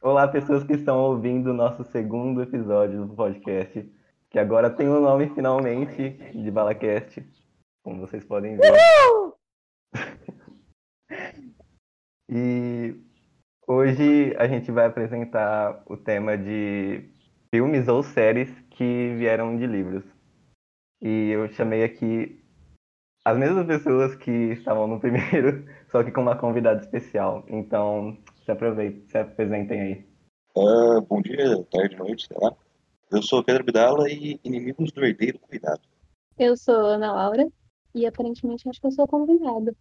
Olá, pessoas que estão ouvindo o nosso segundo episódio do podcast, que agora tem o um nome finalmente de Balacast, como vocês podem ver. e hoje a gente vai apresentar o tema de filmes ou séries que vieram de livros. E eu chamei aqui as mesmas pessoas que estavam no primeiro, só que com uma convidada especial. Então, se aproveitem, se apresentem aí. Uh, bom dia, tarde, noite, sei lá. Eu sou Pedro Bidala e Inimigos do Herdeiro Cuidado. Eu sou Ana Laura e aparentemente acho que eu sou convidada.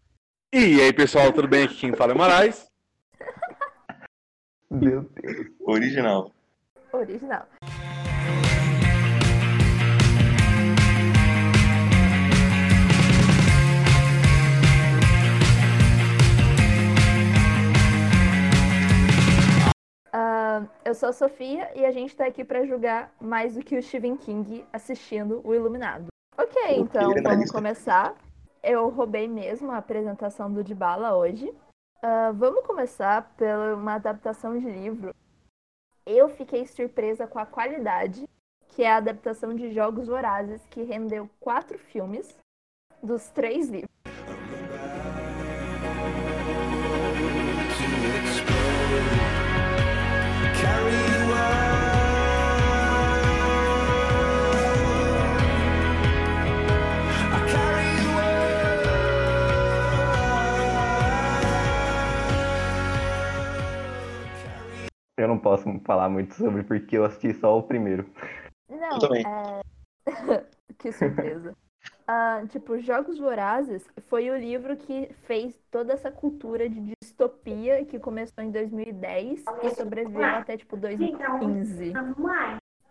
E aí, pessoal, tudo bem? Aqui quem fala é o Moraes. Meu Deus. Original. Original. Uh, eu sou a Sofia e a gente tá aqui para julgar mais do que o Stephen King assistindo O Iluminado. Ok, então vamos começar. Eu roubei mesmo a apresentação do Dibala hoje. Uh, vamos começar por uma adaptação de livro. Eu fiquei surpresa com a qualidade, que é a adaptação de Jogos Vorazes, que rendeu quatro filmes dos três livros. Eu não posso falar muito sobre porque eu assisti só o primeiro. Não, Eu também. é... que surpresa. Ah, tipo, Jogos Vorazes foi o livro que fez toda essa cultura de distopia que começou em 2010 e sobreviveu até, tipo, 2015.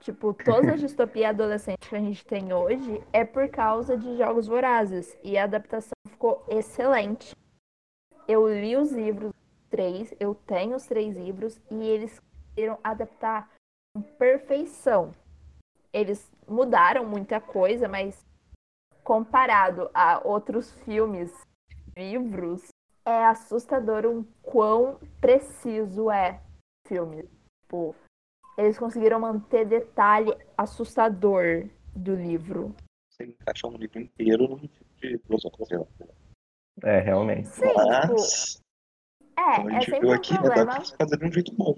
Tipo, toda a distopia adolescente que a gente tem hoje é por causa de Jogos Vorazes. E a adaptação ficou excelente. Eu li os livros três, eu tenho os três livros e eles conseguiram adaptar com perfeição. Eles mudaram muita coisa, mas comparado a outros filmes, livros, é assustador o quão preciso é o filme. Tipo, eles conseguiram manter detalhe assustador do livro. Você encaixar um livro inteiro num tipo de filosofia, sei lá. É, realmente. Sim, tipo, Mas, é, como a é gente sempre viu um aqui, problema. dá pra fazer de um jeito bom.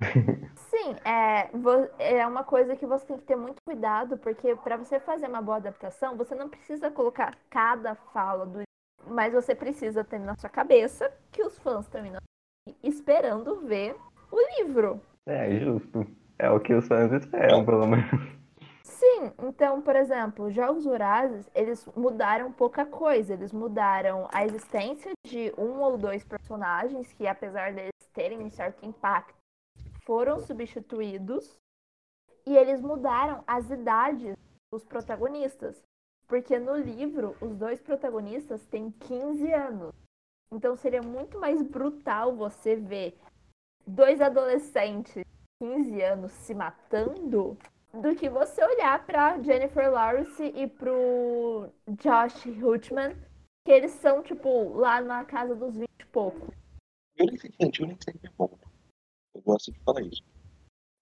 Sim, é, é uma coisa que você tem que ter muito cuidado, porque para você fazer uma boa adaptação, você não precisa colocar cada fala do livro, mas você precisa ter na sua cabeça que os fãs terminam esperando ver o livro. É, justo. É o que os fãs esperam, pelo menos. Sim, então, por exemplo, Jogos Vorazes, eles mudaram pouca coisa. Eles mudaram a existência de um ou dois personagens que, apesar deles terem um certo impacto, foram substituídos. E eles mudaram as idades dos protagonistas. Porque no livro, os dois protagonistas têm 15 anos. Então seria muito mais brutal você ver dois adolescentes de 15 anos se matando do que você olhar pra Jennifer Lawrence e pro Josh Hutchman, que eles são, tipo, lá na casa dos 20 e pouco. Violência infantil nem sempre é bom. Eu gosto de falar isso.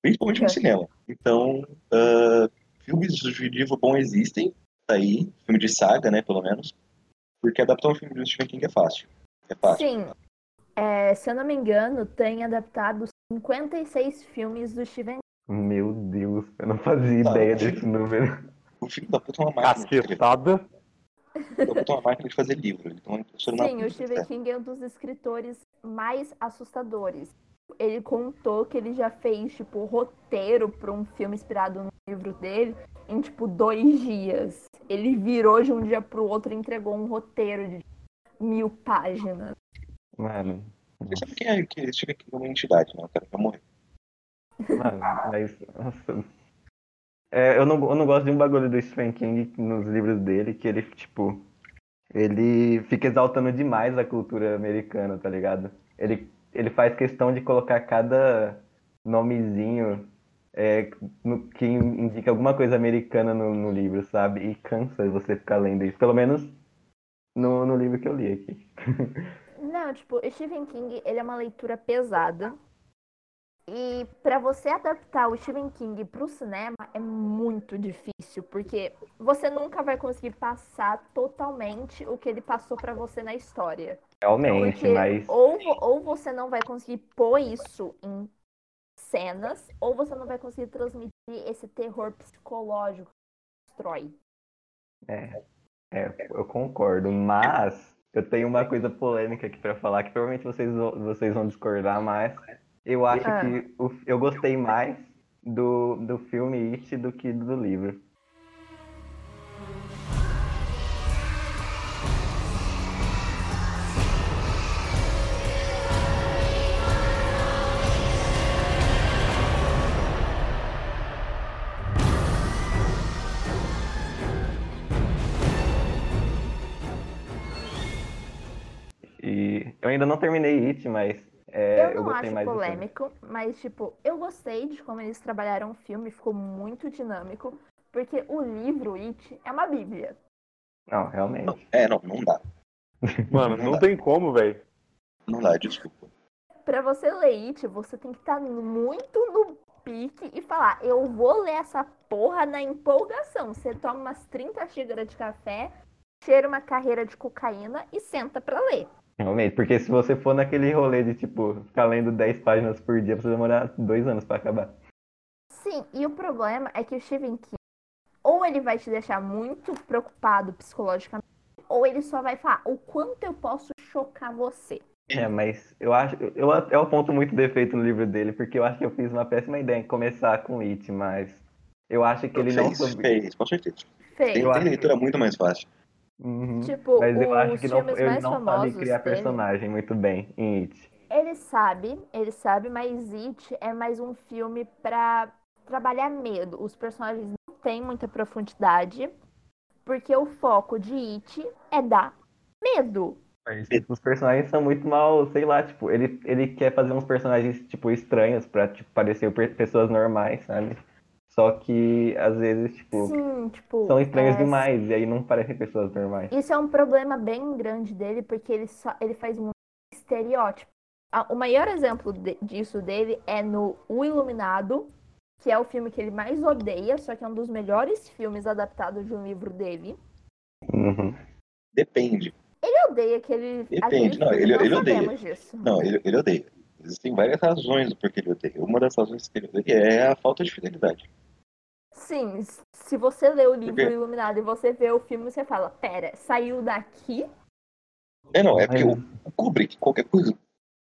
Principalmente no cinema. Então, ah, filmes de livro bom existem, tá aí, filme de saga, né, pelo menos. Porque adaptar um filme do Stephen King é fácil. É fácil. Sim, é, se eu não me engano, tem adaptado 56 filmes do Steven Meu Deus, eu não fazia Tá. ideia desse número. O filho da puta é uma máquina. Cacetada. O filho da puta é uma máquina de fazer livro. Ele na Sim, o. Stephen King é um dos escritores mais assustadores. Ele contou que ele já fez, tipo, roteiro para um filme inspirado no livro dele em, tipo, dois dias. Ele virou de um dia pro outro e entregou um roteiro de mil páginas. Mano, Você sabe quem é que Stephen King é uma entidade, né? O cara vai morrer. Mano, mas. É, eu, não, eu não gosto de um bagulho do Stephen King nos livros dele, que ele, tipo. Ele fica exaltando demais a cultura americana, tá ligado? Ele, ele faz questão de colocar cada nomezinho é, no- que indica alguma coisa americana no, no livro, sabe? E cansa você ficar lendo isso. Pelo menos no, no livro que eu li aqui. Não, tipo, Stephen King, ele é uma leitura pesada. E pra você adaptar o Stephen King pro cinema é muito difícil, porque você nunca vai conseguir passar totalmente o que ele passou pra você na história. Realmente, Porque mas. ou, ou você não vai conseguir pôr isso em cenas, ou você não vai conseguir transmitir esse terror psicológico que destrói. É, é, eu concordo, mas eu tenho uma coisa polêmica aqui pra falar que provavelmente vocês, vão- vocês vão discordar, mas eu acho Ah. que o- eu gostei mais do, do filme It do que do livro. E eu ainda não terminei It, mas é, eu eu, não gostei acho mais polêmico, mas tipo, eu gostei de como eles trabalharam o filme, ficou muito dinâmico, porque o livro It é uma bíblia. Não, realmente. É, não, não dá. Mano, não tem como, velho. Não dá, desculpa. Pra você ler It, você tem que estar muito no pique e falar, eu vou ler essa porra na empolgação. Você toma umas 30 xícaras de café, cheira uma carreira de cocaína e senta pra ler. Realmente, porque se você for naquele rolê de, tipo, ficar lendo 10 páginas por dia, você vai demorar dois anos pra acabar. Sim, e o problema é que o Stephen King, ou ele vai te deixar muito preocupado psicologicamente, ou ele só vai falar o quanto eu posso chocar você. É, mas eu acho. Eu, eu aponto muito defeito no livro dele, porque eu acho que eu fiz uma péssima ideia em começar com It, mas eu acho que ele não fez, soube. fez, com certeza. Fez. Tem, Eu tem leitura muito mais fácil. Uhum. Tipo, Mas eu acho os que não, filmes ele mais não sabe famosos criar dele- personagem muito bem em It. Ele sabe, ele sabe, mas It é mais um filme pra trabalhar medo. Os personagens não têm muita profundidade, porque o foco de It é dar medo. Mas os personagens são muito mal, sei lá, tipo, ele, ele quer fazer uns personagens, tipo, estranhos pra, tipo, parecer pessoas normais, sabe? Só que, às vezes, tipo, Sim, tipo. são estranhos é, demais, e aí não parecem pessoas normais. Isso é um problema bem grande dele, porque ele, só, ele faz muito estereótipo. O maior exemplo de- disso dele é no O Iluminado, que é o filme que ele mais odeia, só que é um dos melhores filmes adaptados de um livro dele. Uhum. Depende. Ele odeia aquele. Depende, não, ele- ele odeia. disso. Não, ele, ele odeia. Existem várias razões do porquê ele odeia. Uma das razões que ele odeia é a falta de fidelidade. Sim, s- se você lê o livro? Iluminado e você vê o filme, você fala: pera, saiu daqui? É, não, é porque Mas- o, Kubrick, qualquer coisa,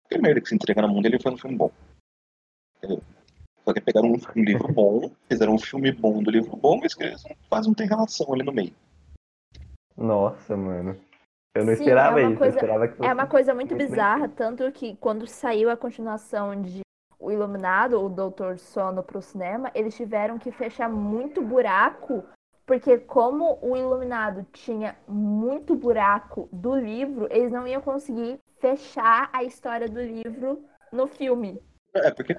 qualquer merda que se entrega na mão dele, ele faz um filme bom. Entendeu? Só que pegaram um, livro bom, fizeram um filme bom do livro bom, mas que eles não- quase não tem relação ali no meio. Nossa, mano. Eu não Sim, esperava é uma isso, coisa- eu esperava que fosse... É uma coisa muito muito bizarra, tanto que quando saiu a continuação de O Iluminado, o Doutor Sono pro cinema, eles tiveram que fechar muito buraco, porque como o Iluminado tinha muito buraco do livro, eles não iam conseguir fechar a história do livro no filme. É, porque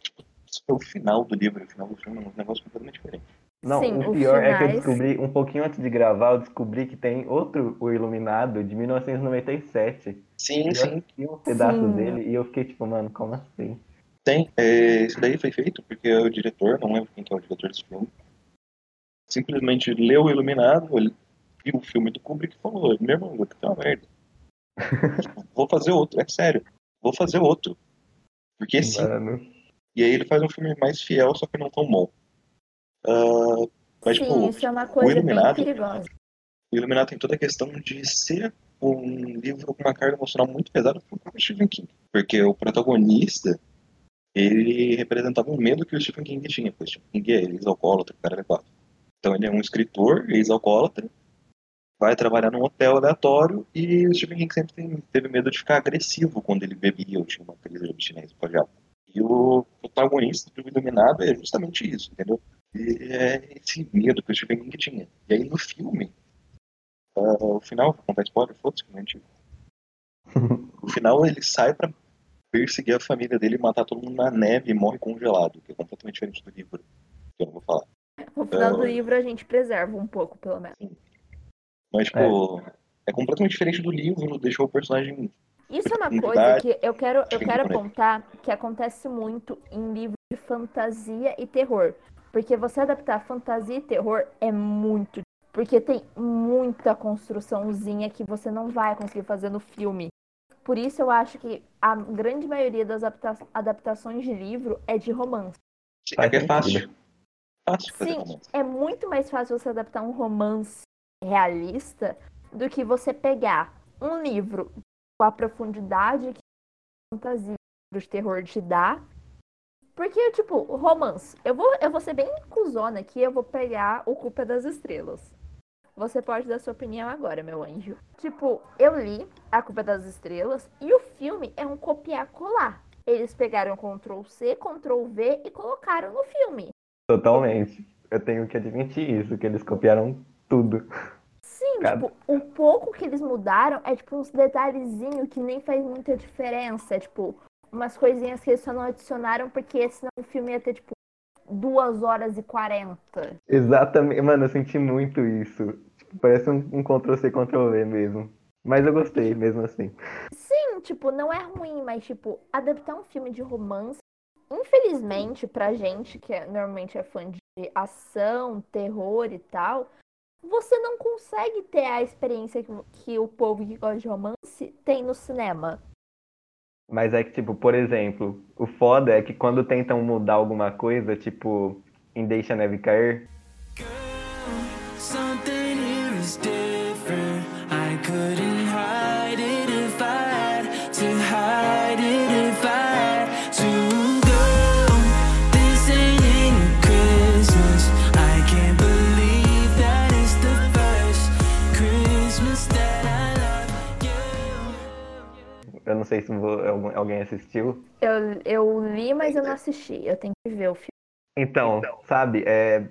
tipo, se for o final do livro e o final do filme é um negócio completamente diferente. Não, Sim, o pior é que eu finais- descobri, um pouquinho antes de gravar, eu descobri que tem outro O Iluminado, de 1997. Sim, Eu sim. assisti um pedaço Sim. dele e eu fiquei tipo, mano, como assim? Tem. É, isso daí foi feito porque o diretor, não lembro quem que é o diretor desse filme, simplesmente leu o Iluminado, ele viu o filme do Kubrick e falou, meu irmão, que tá uma merda. Vou fazer outro, é sério. Vou fazer outro. Porque sim. Mano. E aí ele faz um filme mais fiel, só que não tão bom. Ah, mas, Sim, tipo, isso é uma coisa bem Iluminado- perigosa. o Iluminado tem toda a questão de ser um livro com uma carga emocional muito pesada pro Stephen King. Porque o protagonista, ele representava um medo que o Stephen King tinha. Porque o Stephen King é ex-alcoólatra, o cara é quatro. Então ele é um escritor, ex-alcoólatra, vai trabalhar num hotel aleatório e o Stephen King sempre tem- teve medo de ficar agressivo quando ele bebia ou tinha uma crise de abstinência por álcool. E o protagonista do Iluminado é justamente isso, entendeu? E é esse medo que o Stephen King tinha. E aí no filme, ah, o final, vou contar spoiler, foda-se, que não é antigo. No final ele sai pra perseguir a família dele e matar todo mundo na neve e morre congelado, que é completamente diferente do livro, que eu não vou falar. No final do Ah. livro a gente preserva um pouco, pelo menos. Mas, tipo, é completamente diferente do livro, deixou o personagem. Isso é uma coisa que eu quero, eu quero apontar que acontece muito em livros de fantasia e terror. Porque você adaptar fantasia e terror é muito. Porque tem muita construçãozinha que você não vai conseguir fazer no filme. Por isso eu acho que a grande maioria das adapta- adaptações de livro é de romance. É que é fácil. Fácil Sim, romance. é muito mais fácil você adaptar um romance realista do que você pegar um livro com a profundidade que a fantasia livro de terror te dá. Porque, tipo, romance. Eu vou, eu vou ser bem cuzona aqui, eu vou pegar o Culpa das Estrelas. Você pode dar sua opinião agora, meu anjo. Tipo, eu li A Culpa das Estrelas e o filme é um copiar-colar. Eles pegaram Ctrl C, Ctrl V e colocaram no filme. Totalmente. Eu tenho que admitir isso, que eles copiaram tudo. Sim, Cara. tipo, o pouco que eles mudaram é tipo uns detalhezinhos que nem faz muita diferença. É, tipo, umas coisinhas que eles só não adicionaram porque senão o filme ia ter, tipo, duas horas e 40. Exatamente. Mano, eu senti muito isso. Parece um, um Ctrl-C, Ctrl-V mesmo. Mas eu gostei, mesmo assim. Sim, tipo, não é ruim, mas, tipo, adaptar um filme de romance, infelizmente, pra gente, que é- normalmente é fã de ação, terror e tal, você não consegue ter a experiência que, que o povo que gosta de romance tem no cinema. Mas é que, tipo, por exemplo, o foda é que quando tentam mudar alguma coisa, tipo, em Deixa a Neve Cair, não sei se alguém assistiu. Eu, eu li, mas eu não assisti. Eu tenho que ver o filme. Então, sabe, é,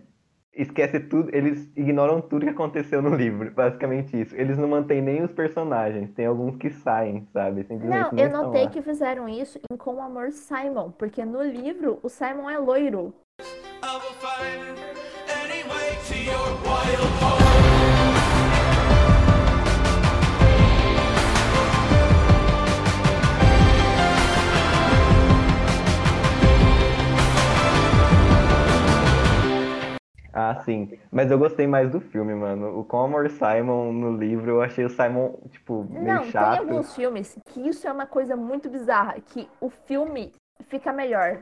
esquece tudo, eles ignoram tudo que aconteceu no livro, basicamente isso. Eles não mantêm nem os personagens, tem alguns que saem, sabe? Simplesmente Não, eu notei que fizeram isso em Com Amor Simon, porque no livro o Simon é loiro. I will find any way to your wild heart. Ah, sim. Mas eu gostei mais do filme, mano. O Com Amor Simon no livro, eu achei o Simon, tipo, meio Não, tem chato. alguns filmes que isso é uma coisa muito bizarra, que o filme fica melhor.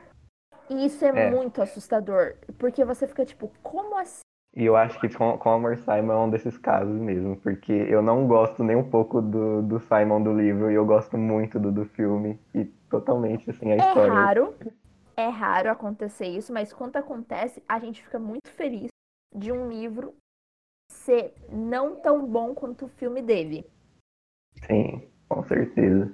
E isso é, É. muito assustador, porque você fica tipo, como assim? E eu acho que Com, Com Amor Simon é um desses casos mesmo, porque eu não gosto nem um pouco do, do Simon do livro e eu gosto muito do, do filme. E totalmente, assim, a É história. raro, é raro acontecer isso, mas quando acontece, a gente fica muito feliz de um livro ser não tão bom quanto o filme dele. Sim, com certeza.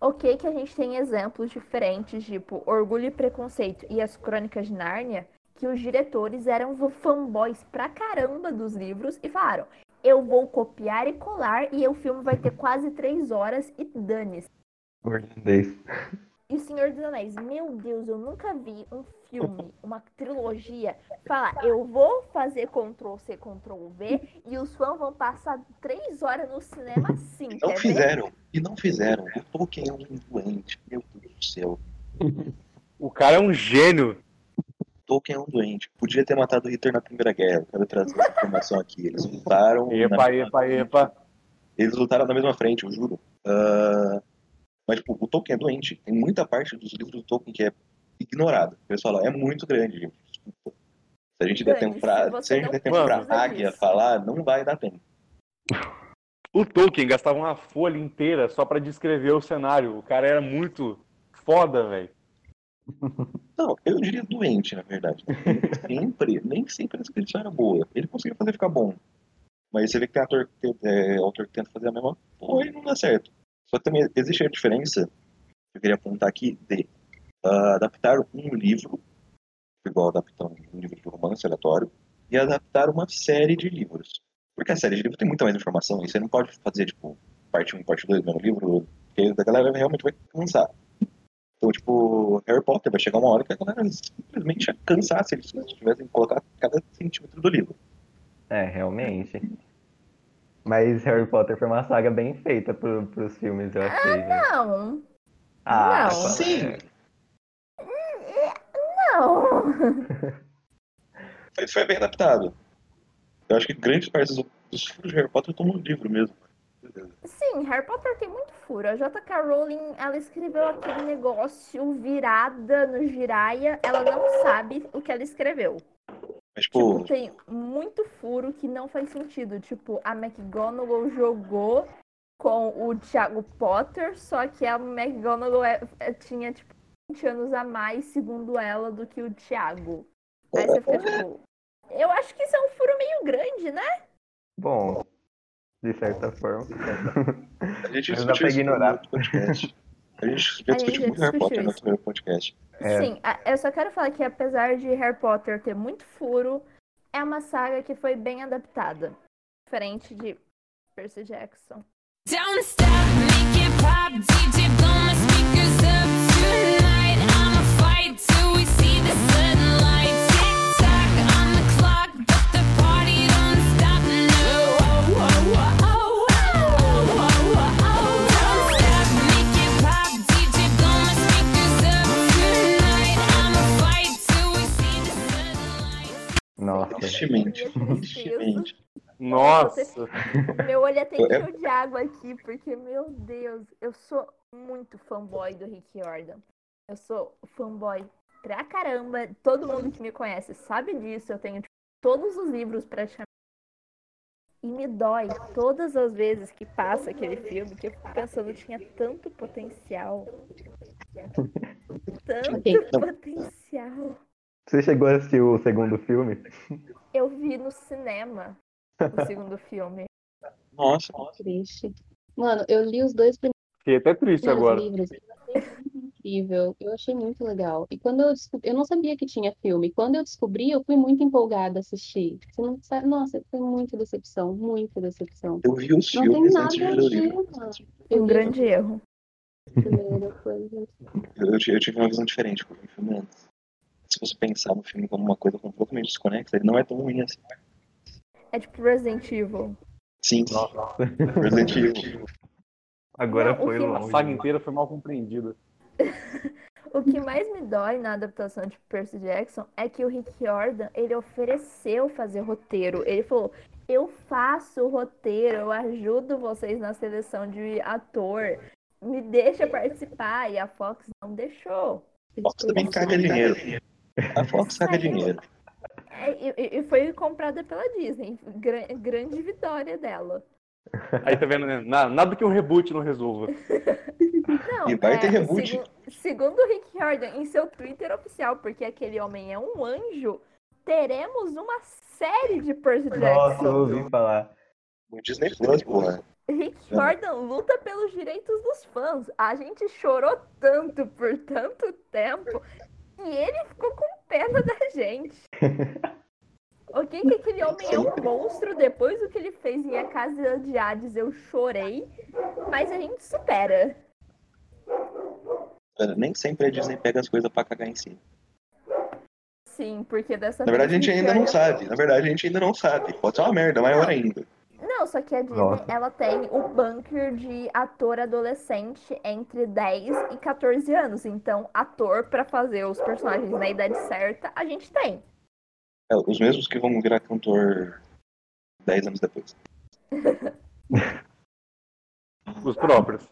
Ok que a gente tem exemplos diferentes, tipo Orgulho e Preconceito e as Crônicas de Nárnia, que os diretores eram fanboys pra caramba dos livros e falaram: eu vou copiar e colar e o filme vai ter quase três horas e dane-se. Irlandês. E o Senhor dos Anéis, meu Deus, eu nunca vi um filme, uma trilogia, falar, eu vou fazer Ctrl C, Ctrl V e os fãs vão passar três horas no cinema assim, E quer não ver? fizeram. E não fizeram. O Tolkien é um doente. Meu Deus do céu. O cara é um gênio. Tolkien é um doente. Podia ter matado o Hitler na Primeira Guerra. Eu quero trazer essa informação aqui. Eles lutaram. Epa, na... epa, epa. Eles lutaram na mesma frente, eu juro. Ah, Mas, tipo, o Tolkien é doente. Tem muita parte dos livros do Tolkien que é ignorada. O pessoal fala, é muito grande, gente. Desculpa. Se a gente der tempo pra, se a gente der tempo pra águia disso. falar, não vai dar tempo. O Tolkien gastava uma folha inteira só pra descrever o cenário. O cara era muito foda, velho. Não, eu diria doente, na verdade. Nem sempre, nem sempre a descrição era boa. Ele conseguia fazer ficar bom. Mas você vê que tem ator, é, autor que tenta fazer a mesma porra e não dá certo. Só que também existe a diferença, que eu queria apontar aqui, de ah, adaptar um livro, igual adaptar um livro de romance aleatório, e adaptar uma série de livros. Porque a série de livros tem muita mais informação, e você não pode fazer, tipo, parte 1 e parte 2 do mesmo livro, porque a galera realmente vai cansar. Então, tipo, Harry Potter vai chegar uma hora que a galera simplesmente ia cansar se eles tivessem que colocar cada centímetro do livro. É, realmente. Mas Harry Potter foi uma saga bem feita pro, pros filmes, eu achei, gente. Não, Ah, não. qual é? Sim, não. foi, foi bem adaptado. Eu acho que grandes partes do- dos furos de Harry Potter estão no livro mesmo. Sim, Harry Potter tem muito furo. A J.K. Rowling, ela escreveu aquele negócio virada no giraia. Ela não sabe o que ela escreveu. Mas, Tipo, tipo, tem muito furo que não faz sentido. Tipo, a McGonagall jogou com o Thiago Potter, só que a McGonagall é- é- tinha, tipo, 20 anos a mais, segundo ela, do que o Thiago. Aí você fica, tipo... Eu acho que isso é um furo meio grande, né? Bom, de certa forma. a gente Mas dá pra ignorar. A gente já discutiu muito Harry Potter no isso. primeiro podcast. É. Sim, eu só quero falar que apesar de Harry Potter ter muito furo, é uma saga que foi bem adaptada. Diferente de Percy Jackson. Don't stop, make it pop, DJ blow my speakers up tonight. I'ma fight till we see the sunlight. Nossa. Tristemente, Meu tristemente. Nossa. Meu olho até É- encheu de água aqui, porque, meu Deus, eu sou muito fanboy do Rick Jordan. Eu sou fanboy pra caramba. Todo mundo que me conhece sabe disso. Eu tenho tipo, todos os livros praticamente. E me dói todas as vezes que passa aquele filme que eu fico pensando tinha tanto potencial. Tanto potencial. Você chegou a assistir o segundo filme? Eu vi no cinema o segundo filme. Nossa, Triste. Mano, eu li os dois Fiquei até triste primeiros agora. livros. Eu achei muito incrível. Eu achei muito legal. E quando eu descobri, eu não sabia que tinha filme. Quando eu descobri, eu fui muito empolgada a assistir. Você não sabe, nossa, foi muita decepção, muita decepção. eu vi os Não tem filmes nada antes de a ler o ver, livro. Um grande erro. a primeira coisa. Eu, eu tive eu tive uma visão diferente com o filme antes. Se você pensar no filme como uma coisa completamente desconexa, ele não é tão ruim assim. É tipo Resident Evil. Sim, Nossa. Resident Evil. Agora Não, foi que- A longe. saga inteira foi mal compreendida. O que mais me dói na adaptação de Percy Jackson é que o Rick Jordan, ele ofereceu fazer roteiro. Ele falou, eu faço o roteiro, eu ajudo vocês na seleção de ator. Me deixa participar. E a Fox não deixou. Fox também caga dinheiro. A Fox caga dinheiro. É, e- e, foi comprada pela Disney. Gra- grande vitória dela. Aí tá vendo, né? Na- Nada que um reboot não resolva. Não, E vai ter é, reboot. segu- segundo o Rick Jordan, em seu Twitter oficial, porque aquele homem é um anjo, teremos uma série de Percy Nossa, eu Jackson. ouvi falar. O Disney Plus, porra. Rick Jordan luta pelos direitos dos fãs. A gente chorou tanto por tanto tempo e ele ficou com pena da gente. Ok, que aquele homem é um monstro. Depois do que ele fez em A Casa de Hades, eu chorei. Mas a gente supera. Nem sempre a Disney pega as coisas pra cagar em si. Sim, porque dessa Na verdade, a gente ainda não sabe. Na verdade, a gente ainda não sabe. Pode ser uma merda, maior ainda. Não, só que a Disney, Nossa. ela tem o bunker de ator adolescente entre 10 e 14 anos. Então, ator pra fazer os personagens na idade certa, a gente tem. É, os mesmos que vão virar cantor 10 anos depois. Os próprios.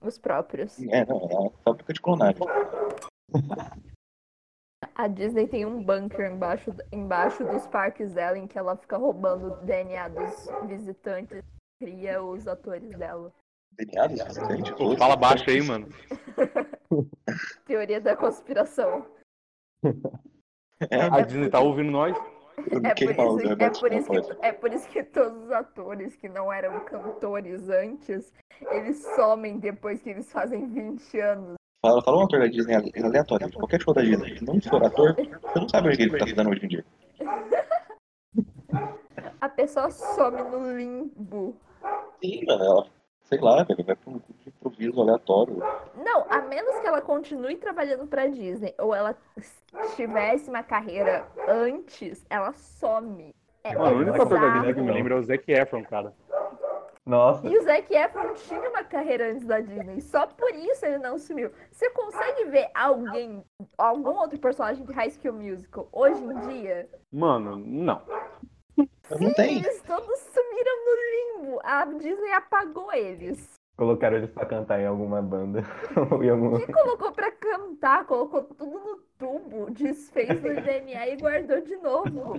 Os próprios. É, não, é uma fábrica de clonagem. A Disney tem um bunker embaixo, embaixo dos parques dela em que ela fica roubando o DNA dos visitantes e cria os atores dela. DNA dos visitantes? Pô, fala baixo aí, mano. Teoria da conspiração. É, A Disney tá ouvindo nós. É Quem por, isso, é, por isso que, é por isso que todos os atores que não eram cantores antes, eles somem depois que eles fazem 20 anos. Fala, fala um ator da Disney ale- aleatório, de qualquer show da Disney. Se não for ator, você não sabe o que ele tá fazendo hoje em dia. A pessoa some no limbo. Sim, mano, ela, sei lá, velho, vai pra um improviso aleatório. Não, a menos que ela continue trabalhando pra Disney ou ela tivesse uma carreira antes, ela some. É, Mano, o único é ator da Disney que eu me lembro é o Zac Efron, cara. Nossa, E o Zac Efron tinha uma carreira antes da Disney. Só por isso ele não sumiu. Você consegue ver alguém, algum outro personagem de High School Musical hoje em dia? Mano, não. Não tem. Eles todos sumiram no limbo. A Disney apagou eles. colocaram eles pra cantar em alguma banda. ou em algum... E colocou pra cantar, colocou tudo no tubo, desfez no DNA e guardou de novo.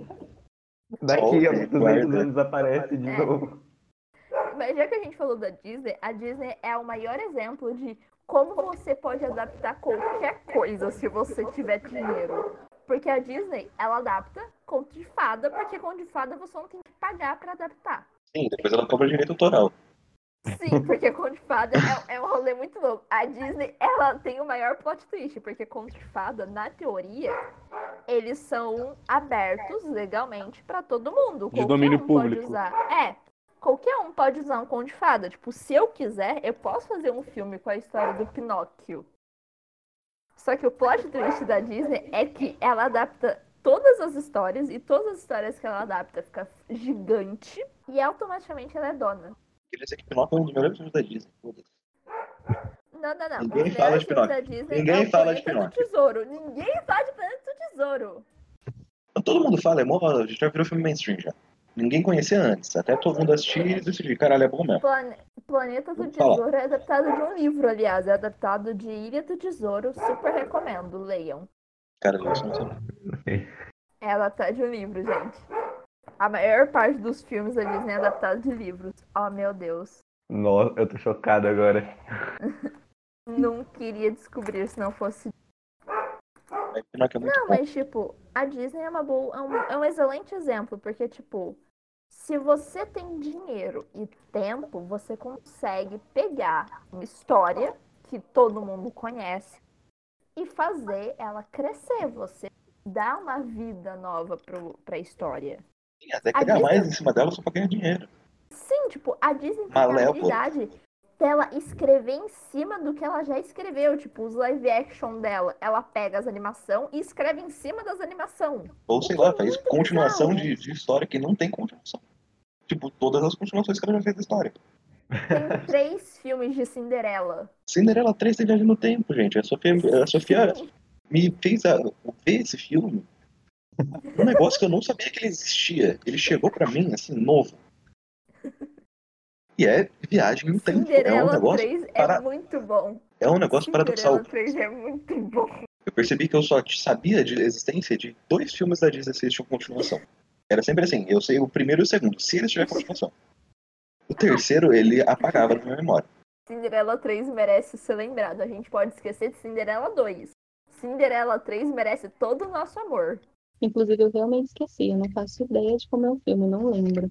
Daqui a Olha, 200 guarda. anos aparece de É. novo. Mas já que a gente falou da Disney, a Disney é o maior exemplo de como você pode adaptar qualquer coisa se você tiver dinheiro. Porque a Disney, ela adapta conto de fada, porque conto de fada você não tem que pagar pra adaptar. Sim, depois ela cobra direito autoral. Sim, porque conto de fada é, é um rolê muito louco. A Disney, ela tem o maior plot twist, porque conto de fada, na teoria, eles são abertos legalmente pra todo mundo. De Qualquer domínio um pode público. usar. É, qualquer um pode usar um conto de fada. Tipo, se eu quiser, eu posso fazer um filme com a história do Pinóquio. Só que o plot twist da Disney é que ela adapta todas as histórias e todas as histórias que ela adapta fica gigante e automaticamente ela é dona. Queria dizer que Pinóquio é um dos melhores filmes da Disney. Não, não, não. Ninguém fala de Pinóquio. Ninguém é fala de Pinóquio. Tesouro. Ninguém fala de Planeta do Tesouro. Todo mundo fala, é mó, a gente já virou filme mainstream já. Ninguém conhecia antes. Até todo mundo assistir e decidir, caralho, é bom mesmo. Plane- Planeta do. Tesouro é adaptado de um livro, aliás. É adaptado de Ilha do Tesouro. Super recomendo. Leiam. Cara, eu não sei. É adaptado de um livro, gente. A maior parte dos filmes da Disney é adaptado de livros. Oh, meu Deus. Nossa, eu tô chocado agora. Não queria descobrir se não fosse. Mas Pinóquio é muito Não, bom. mas tipo, a Disney é uma boa, é um, é um excelente exemplo, porque tipo, se você tem dinheiro e tempo, você consegue pegar uma história que todo mundo conhece e fazer ela crescer. Você dá uma vida nova pro, pra história. Sim, Até a criar Disney- mais em cima dela só pra ganhar dinheiro. Sim, tipo, a Disney tem a Malévola. habilidade dela escrever em cima do que ela já escreveu. Tipo, os live action dela. Ela pega as animação e escreve em cima das animação. Ou sei lá, faz continuação de, de história que não tem continuação. Tipo, todas as continuações que ela já fez da história. Tem três filmes de Cinderela. Cinderela 3 tem viagem no tempo, gente. A Sofia, a Sofia me fez a, ver esse filme. Um negócio que eu não sabia que ele existia. Ele chegou pra mim, assim, novo. E é viagem no tempo. É um Cinderela negócio, 3 é para- muito bom. é um negócio paradoxal. Cinderela 3 é muito bom. Eu percebi que eu só sabia de existência de dois filmes da Disney que tinham continuação. Era sempre assim, eu sei o primeiro e o segundo, se eles tiverem continuação. O terceiro, ele apagava na minha memória. Cinderela 3 merece ser lembrado. A gente pode esquecer de Cinderela 2. Cinderela 3 merece todo o nosso amor. Inclusive, eu realmente esqueci. Eu não faço ideia de como é o filme, não lembro.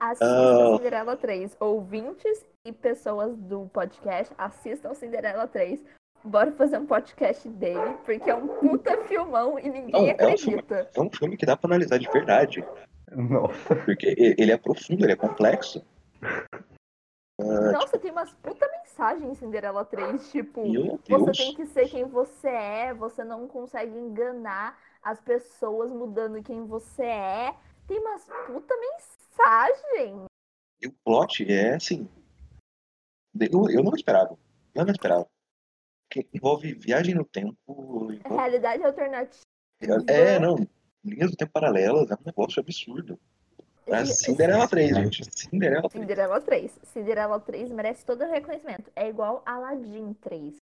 Assistam Ah. Cinderela 3. Ouvintes e pessoas do podcast, assistam Cinderela 3. Bora fazer um podcast dele, porque é um puta filmão e ninguém Não, é um filme. acredita. É um filme que dá pra analisar de verdade, Nossa. porque ele é profundo, ele é complexo. Nossa, tem umas puta mensagens em Cinderela 3, tipo, você tem que ser quem você é, você não consegue enganar as pessoas mudando quem você é. Tem umas puta mensagem. E o plot é assim. Eu, eu não esperava. Eu não esperava. Porque envolve viagem no tempo. envolve- Realidade alternativa. É, não. Linhas do tempo paralelas, é um negócio absurdo. É Cinderela 3, gente. Cinderela 3. Cinderela 3. Cinderela 3 merece todo o reconhecimento. É igual Aladdin 3.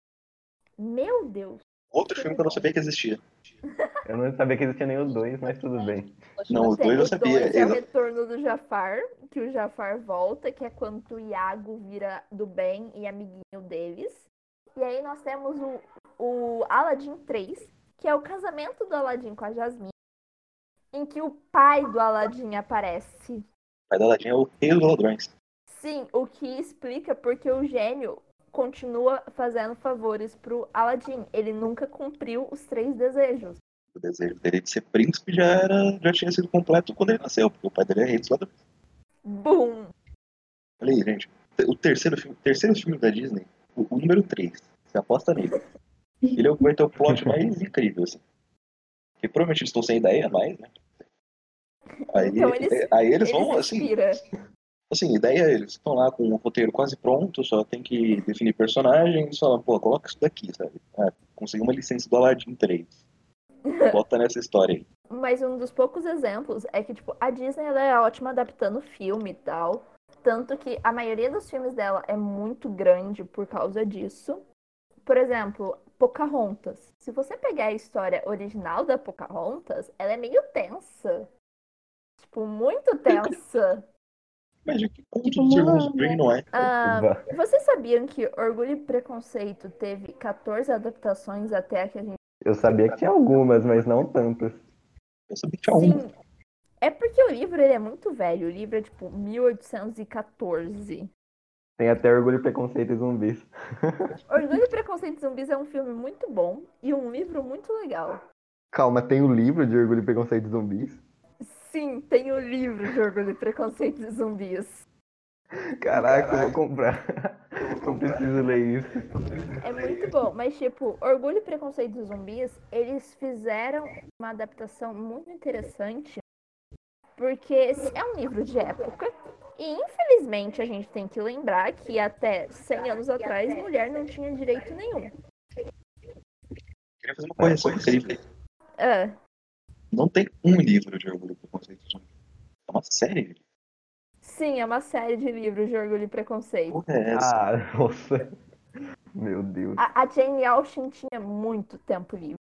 Meu Deus. Outro filme que eu não sabia que existia. Eu não sabia que existia nem o 2, mas tudo bem. Não, o Tem- dois eu o sabia. dois é o Eu- retorno do Jafar, que o Jafar volta, que é quando o Iago vira do bem e amiguinho deles. E aí nós temos o, o Aladdin 3, que é o casamento do Aladdin com a Jasmine, em que o pai do Aladdin aparece. O pai da Aladdin é o rei dos ladrões. Sim, o que explica porque o gênio continua fazendo favores pro Aladdin. Ele nunca cumpriu os três desejos. O desejo dele de ser príncipe já, era, já tinha sido completo quando ele nasceu, porque o pai dele é rei dos ladrões. Bum! Olha aí, gente. O terceiro filme, terceiro filme da Disney, o, o número 3, você aposta nele. Ele é o vai ter o plot mais incrível, assim. Que provavelmente eles estão sem ideia mais, né? Aí, Então eles- aí eles vão, Ele assim, inspira. Assim, a ideia é eles estão lá com o roteiro quase pronto, só tem que definir personagens, só, pô, coloca isso daqui, sabe? Ah, consegui uma licença do Aladdin 3. Bota nessa história aí. Mas um dos poucos exemplos é que, tipo, a Disney ela é ótima adaptando filme e tal. Tanto que a maioria dos filmes dela é muito grande por causa disso. Por exemplo, Pocahontas. Se você pegar a história original da Pocahontas, ela é meio tensa. Tipo, muito tensa. Mas de que conto Tipo, mano. Green não é? Ah, vocês sabiam que Orgulho e Preconceito teve 14 adaptações até a que a gente. Eu sabia que tinha algumas, mas não tantas. Eu sabia que tinha uma. Sim. É porque o livro ele é muito velho. O livro é tipo 1814. Tem até Orgulho, Preconceito e Zumbis. Orgulho e Preconceito e Zumbis é um filme muito bom e um livro muito legal. Calma, tem o livro de Orgulho, Preconceito e Zumbis? Sim, tem o livro de Orgulho e Preconceito e Zumbis. Caraca, eu vou comprar. Eu preciso ler isso. É muito bom, mas tipo, Orgulho e Preconceito e Zumbis, eles fizeram uma adaptação muito interessante, porque é um livro de época, e infelizmente a gente tem que lembrar que até 100 anos atrás mulher não tinha direito nenhum. Queria fazer uma correção incrível. Ah, Não tem um livro de Orgulho e Preconceito. É uma série. sim, é uma série de livros de Orgulho e Preconceito. Porra, é essa? Ah, nossa. Meu Deus. A, a Jane Austen tinha muito tempo livre.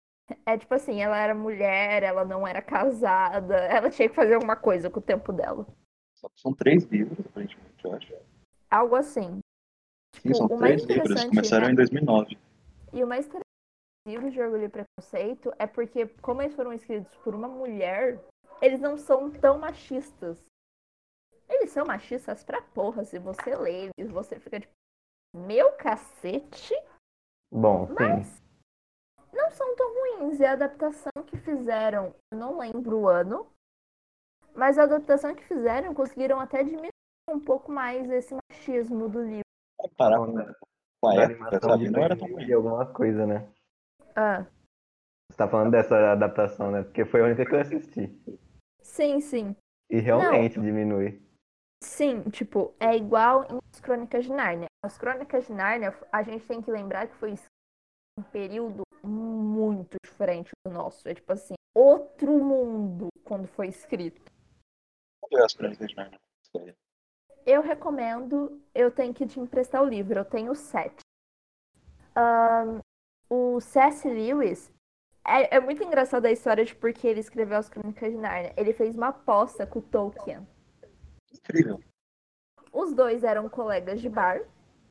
É tipo assim, ela era mulher, ela não era casada, ela tinha que fazer alguma coisa com o tempo dela. Só que São três livros, aparentemente, eu acho. Algo assim. Sim, são o mais três livros. Começaram né? em 2009. E o mais livros de Orgulho e Preconceito é porque, como eles foram escritos por uma mulher, eles não são tão machistas. Eles são machistas pra porra. Se você lê eles, você fica tipo, meu cacete. Bom, sim. Mas não são tão ruins. É a adaptação que fizeram, eu não lembro o ano, mas a adaptação que fizeram conseguiram até diminuir um pouco mais esse machismo do livro. Comparar Bom, com né? a Da época, sabe? de Não era tão 2000 ruim. e algumas coisas, né? Ah, Você tá falando dessa adaptação, né? Porque foi a única que eu assisti. sim, sim. E realmente diminui. Sim, tipo, é igual em As Crônicas de Nárnia. As Crônicas de Nárnia, a gente tem que lembrar que foi escrito em um período muito diferente do nosso. É tipo assim, outro mundo quando foi escrito. As crônicas de Narnia. História. Eu recomendo, eu tenho que te emprestar o livro, eu tenho sete. Ahn, o C.S. Lewis, é, é muito engraçada a história de porque ele escreveu As Crônicas de Nárnia. Ele fez uma aposta com o Tolkien. Incrível. Os dois eram colegas de bar.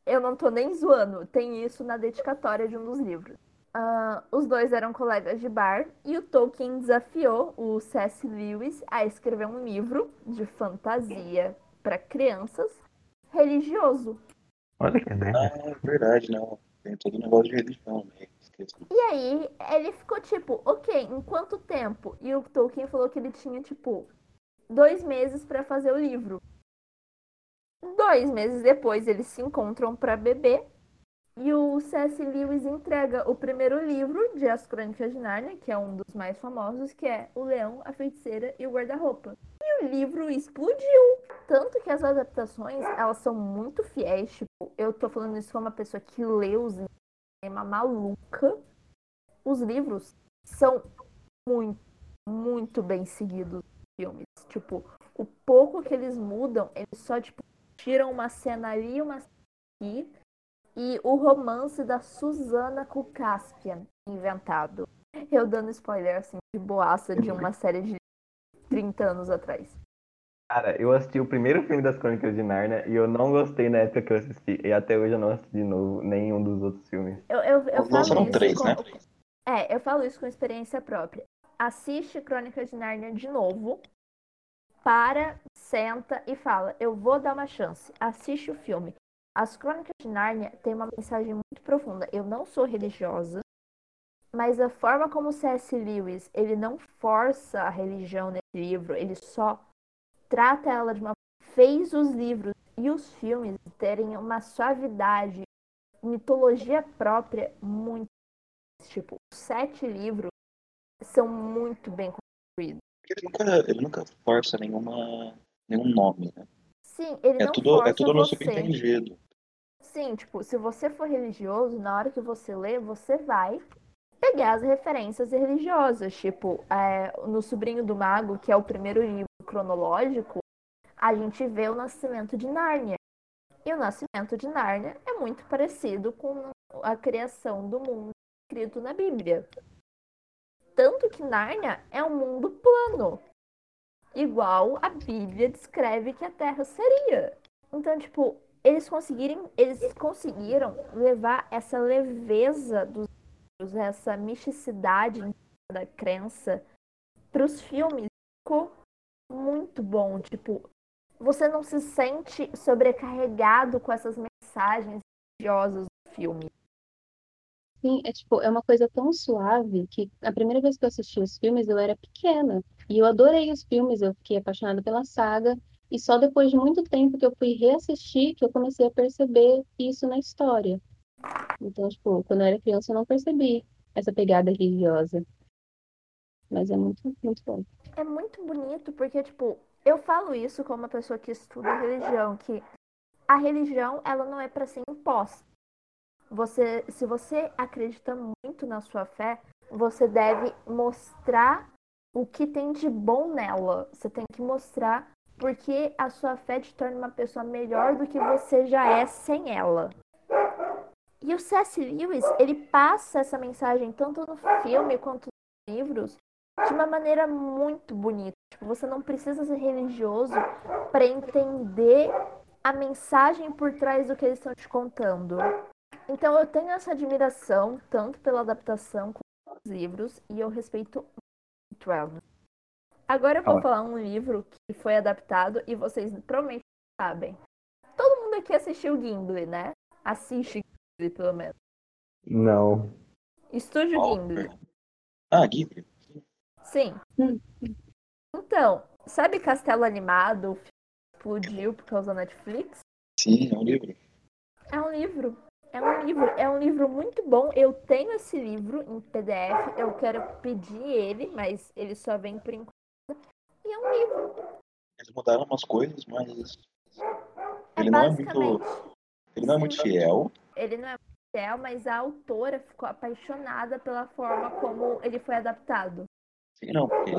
Eu não tô nem zoando, tem isso na dedicatória de um dos livros. Ah, os dois eram colegas de bar e o Tolkien desafiou o C.S. Lewis a escrever um livro de fantasia para crianças religioso. Olha que. Ah, é verdade, não. Tem todo o negócio de religião, né? E aí ele ficou tipo, ok, em quanto tempo? E o Tolkien falou que ele tinha tipo dois meses para fazer o livro. Dois meses depois eles se encontram para beber e o C.S. Lewis entrega o primeiro livro de As Crônicas de Nárnia, que é um dos mais famosos, que é O Leão, a Feiticeira e o Guarda-Roupa. E o livro explodiu, tanto que as adaptações elas são muito fiéis. Tipo, eu tô falando isso como uma pessoa que leu os livros de cinema maluca. Os livros são muito, muito bem seguidos filmes. Tipo, o pouco que eles mudam, eles só tipo tiram uma cena ali uma cena aqui. E o romance da Susana com Caspian inventado. Eu dando spoiler assim de boaça de uma série de 30 anos atrás. Cara, eu assisti o primeiro filme das Crônicas de Narnia e eu não gostei na época que eu assisti. E até hoje eu não assisti de novo nenhum dos outros filmes. Eu, eu, eu falo isso três, com... né? É, eu falo isso com experiência própria. Assiste Crônicas de Nárnia de novo. Para, senta e fala: Eu vou dar uma chance. Assiste o filme. As Crônicas de Nárnia têm uma mensagem muito profunda. Eu não sou religiosa, mas a forma como C.S. Lewis ele não força a religião nesse livro, ele só trata ela de uma fez os livros e os filmes terem uma suavidade, mitologia própria muito tipo, os sete livros são muito bem construídos. Ele nunca, ele nunca força nenhuma, nenhum nome, né? Sim, ele É não tudo, é força tudo no você. subentendido. Sim, tipo, se você for religioso, na hora que você lê, você vai pegar as referências religiosas. Tipo, é, no Sobrinho do Mago, que é o primeiro livro cronológico, a gente vê o nascimento de Nárnia. E o nascimento de Nárnia é muito parecido com a criação do mundo escrito na Bíblia. Tanto que Nárnia é um mundo plano, igual a Bíblia descreve que a Terra seria. Então, tipo, eles conseguirem, eles conseguiram levar essa leveza dos essa misticidade da crença para os filmes. Ficou muito bom, tipo, você não se sente sobrecarregado com essas mensagens religiosas do filme. Sim, é tipo, é uma coisa tão suave que a primeira vez que eu assisti os filmes eu era pequena e eu adorei os filmes, eu fiquei apaixonada pela saga e só depois de muito tempo que eu fui reassistir que eu comecei a perceber isso na história. Então, tipo, quando eu era criança eu não percebi essa pegada religiosa. Mas é muito, muito bom. É muito bonito porque, tipo, eu falo isso como uma pessoa que estuda religião, que a religião, ela não é para ser imposta. Você, se você acredita muito na sua fé, você deve mostrar o que tem de bom nela. Você tem que mostrar porque a sua fé te torna uma pessoa melhor do que você já é sem ela. E o C.S. Lewis, ele passa essa mensagem tanto no filme quanto nos livros de uma maneira muito bonita. Tipo, você não precisa ser religioso para entender a mensagem por trás do que eles estão te contando. Então eu tenho essa admiração tanto pela adaptação como pelos livros e eu respeito ela. Agora eu vou Ah. falar um livro que foi adaptado e vocês provavelmente sabem. Todo mundo aqui assistiu Gimli, né? Assiste Gimli, pelo menos. Não. Estúdio Gimli. Walker. Ah, Ghibli. Sim. Hum. Então, sabe Castelo Animado? O filme explodiu por causa da Netflix? Sim, é um livro. É um livro. É um livro. É um livro muito bom. Eu tenho esse livro em PDF. Eu quero pedir ele, mas ele só vem por enquanto. E é um livro. Eles mudaram umas coisas, mas É ele não é muito, ele não é muito fiel. Ele não é muito fiel, mas a autora ficou apaixonada pela forma como ele foi adaptado. Sim, não, porque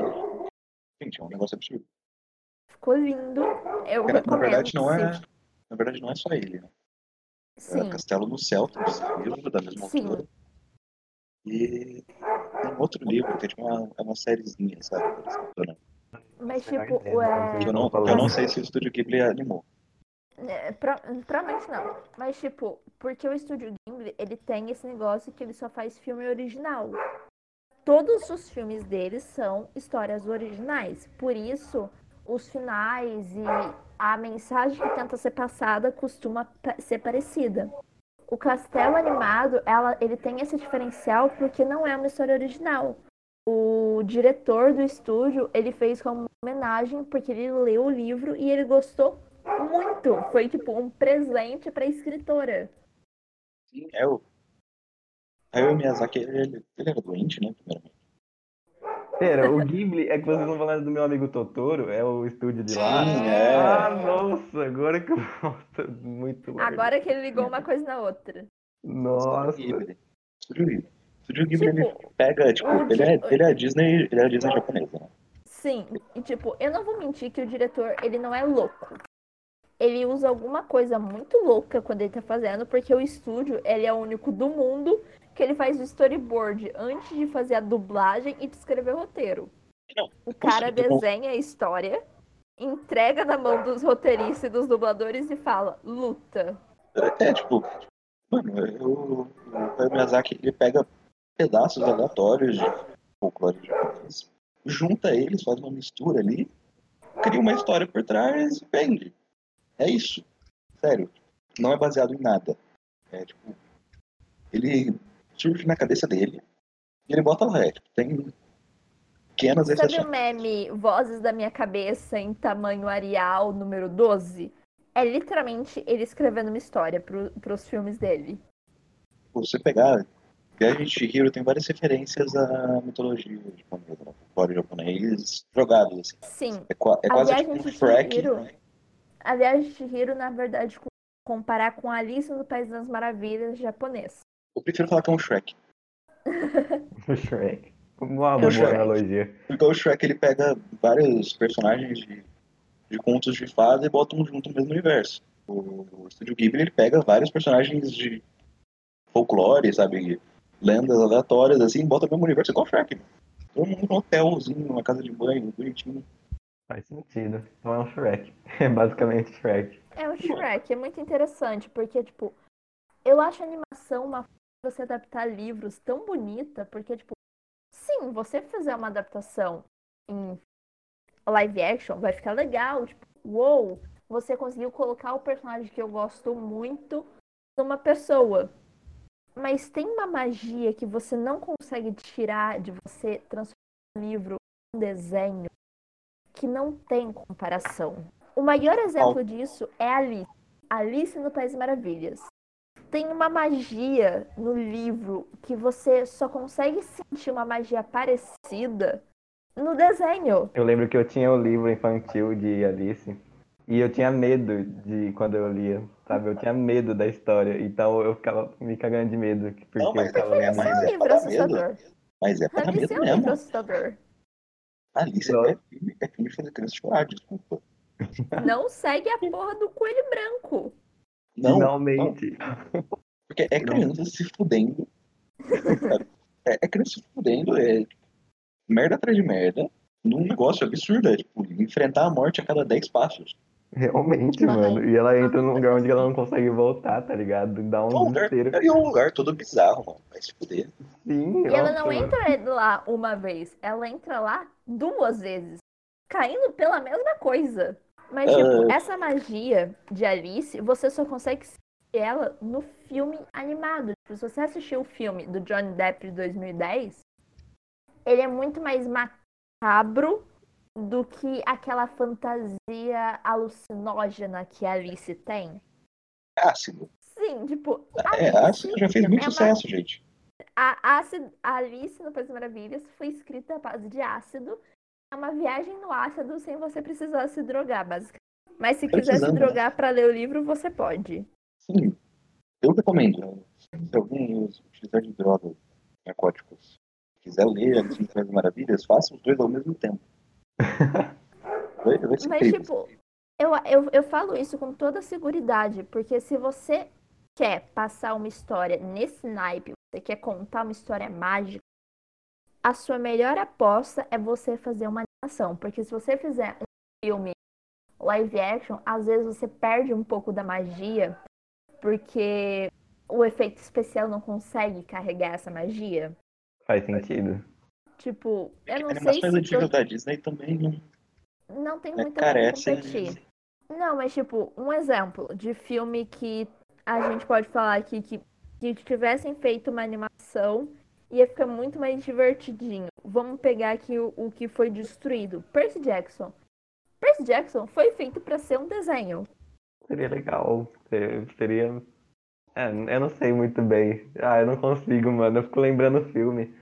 gente, é um negócio absurdo. Ficou lindo. Eu Na, na verdade não é, na verdade não é só ele, né? É Sim. Castelo no Céu, tem esse livro da mesma Sim. autora. E tem outro livro que é tipo uma, é uma sériezinha, sabe? Mas, tipo, né? é... Eu não, eu não sei se o Estúdio Ghibli animou. É, pro- provavelmente não. Mas, tipo, porque o estúdio Ghibli, ele tem esse negócio que ele só faz filme original. Todos os filmes deles são histórias originais. Por isso, os finais e a mensagem que tenta ser passada costuma ser parecida. O Castelo Animado, ela, ele tem esse diferencial porque não é uma história original. O diretor do estúdio, ele fez como homenagem porque ele leu o livro e ele gostou muito. Foi tipo um presente para a escritora. Sim, é o. Hayao Miyazaki, ele, ele era doente, né? Primeiramente. Pera, o Ghibli é que vocês estão falando do meu amigo Totoro? É o estúdio de lá? Sim, é. Ah, nossa, agora que eu volto muito largo. Agora que ele ligou uma coisa na outra. Nossa. Ghibli. Estúdio Ghibli. Estúdio Ghibli, ele Tipo, pega, tipo, o ele é, ele é a Disney, ele é a Disney japonesa, né? sim. E tipo, eu não vou mentir que o diretor, ele não é louco. Ele usa alguma coisa muito louca quando ele tá fazendo, porque o estúdio, ele é o único do mundo que ele faz o storyboard antes de fazer a dublagem e de escrever o roteiro. Não, O cara desenha a história, entrega na mão dos roteiristas e dos dubladores e fala, luta. É, tipo, mano, o Miyazaki, ele pega pedaços aleatórios de folclore japonês, junta eles, faz uma mistura ali, cria uma história por trás e vende. É isso. Sério. Não é baseado em nada. É tipo, ele surge na cabeça dele e ele bota lá. É, tipo, tem pequenas Sabe exceções. o meme Vozes da Minha Cabeça em tamanho Arial número 12? É literalmente ele escrevendo uma história pro, pros filmes dele. você pegar Viagem de Chihiro tem várias referências à mitologia japonesa, né? folclore japonês jogados assim. Sim, É, é A quase tipo um Shrek. Né? A Viagem de Chihiro, na verdade, co- comparar com Alice no País das Maravilhas japonês. Eu prefiro falar que é um Shrek. O Shrek. Uma É o boa Shrek. analogia. Porque o Shrek ele pega vários personagens de, de contos de fada e bota um junto no mesmo universo. O, o Estúdio Ghibli ele pega vários personagens de folclore, sabe? Lendas aleatórias, assim, e bota no mesmo universo igual o Shrek. Todo mundo num hotelzinho, numa casa de banho, bonitinho. Faz sentido. Então é um Shrek. É basicamente Shrek. É o Shrek, é muito interessante, porque, tipo, eu acho a animação uma você adaptar livros tão bonita, porque, tipo, sim, você fizer uma adaptação em live action, vai ficar legal, tipo, uou, você conseguiu colocar o personagem que eu gosto muito numa pessoa. Mas tem uma magia que você não consegue tirar de você transformar um livro em um desenho que não tem comparação. O maior exemplo disso é Alice. Alice no País das Maravilhas. Tem uma magia no livro que você só consegue sentir uma magia parecida no desenho. Eu lembro que eu tinha o livro infantil de Alice. E eu tinha medo de quando eu lia, sabe? Eu tinha medo da história. Então eu ficava me cagando de medo. Porque Não, mas eu ficava é lendo mais- É um ainda. livro pra dar medo. assustador. Mas é Alice medo é um livro assustador. Alice Não. é filme, é filme de fazer criança chorar, desculpa. Não segue a porra do coelho branco. Não, Finalmente. Porque é criança se fudendo. É, é criança se fudendo, é merda atrás de merda, num negócio absurdo. É tipo, enfrentar a morte a cada 10 passos. Realmente, mano. E ela entra num lugar onde ela não consegue voltar, tá ligado? Dá É um um lugar, desespero. é um lugar todo bizarro, mano. Vai se fuder. Sim, E ela não mano. entra lá uma vez, ela entra lá duas vezes, caindo pela mesma coisa. Mas, tipo, Ah. essa magia de Alice, você só consegue sentir ela no filme animado. Tipo, se você assistiu o filme do Johnny Depp de 2010, ele é muito mais macabro do que aquela fantasia alucinógena que a Alice tem. Ácido. Sim, tipo, É, Alice ácido já fez muito é uma- sucesso, gente. A, ácido, a Alice no País Maravilhas foi escrita à base de ácido. É uma viagem no ácido sem você precisar se drogar, basicamente. Mas se quiser se Precisando. drogar para ler o livro, você pode. Sim. Eu recomendo. Se alguém utilizar de drogas narcóticos quiser ler Alice no País das Maravilhas, faça os dois ao mesmo tempo. Vai, vai Mas, incrível. tipo, eu, eu, eu falo isso com toda seguridade, porque se você quer passar uma história nesse naipe, você quer contar uma história mágica, a sua melhor aposta é você fazer uma animação. Porque se você fizer um filme live action, às vezes você perde um pouco da magia, porque o efeito especial não consegue carregar essa magia. Faz sentido. Tipo, eu não sei se antigas da Disney também não, não tem né, muita como carecem. competir. Não, mas tipo, um exemplo de filme que a gente pode falar aqui que, que tivessem feito uma animação ia ficar muito mais divertidinho. Vamos pegar aqui o, o que foi destruído. Percy Jackson. Percy Jackson foi feito pra ser um desenho. Seria legal. Ser- Seria. É, eu não sei muito bem. Ah, eu não consigo, mano. Eu fico lembrando o filme.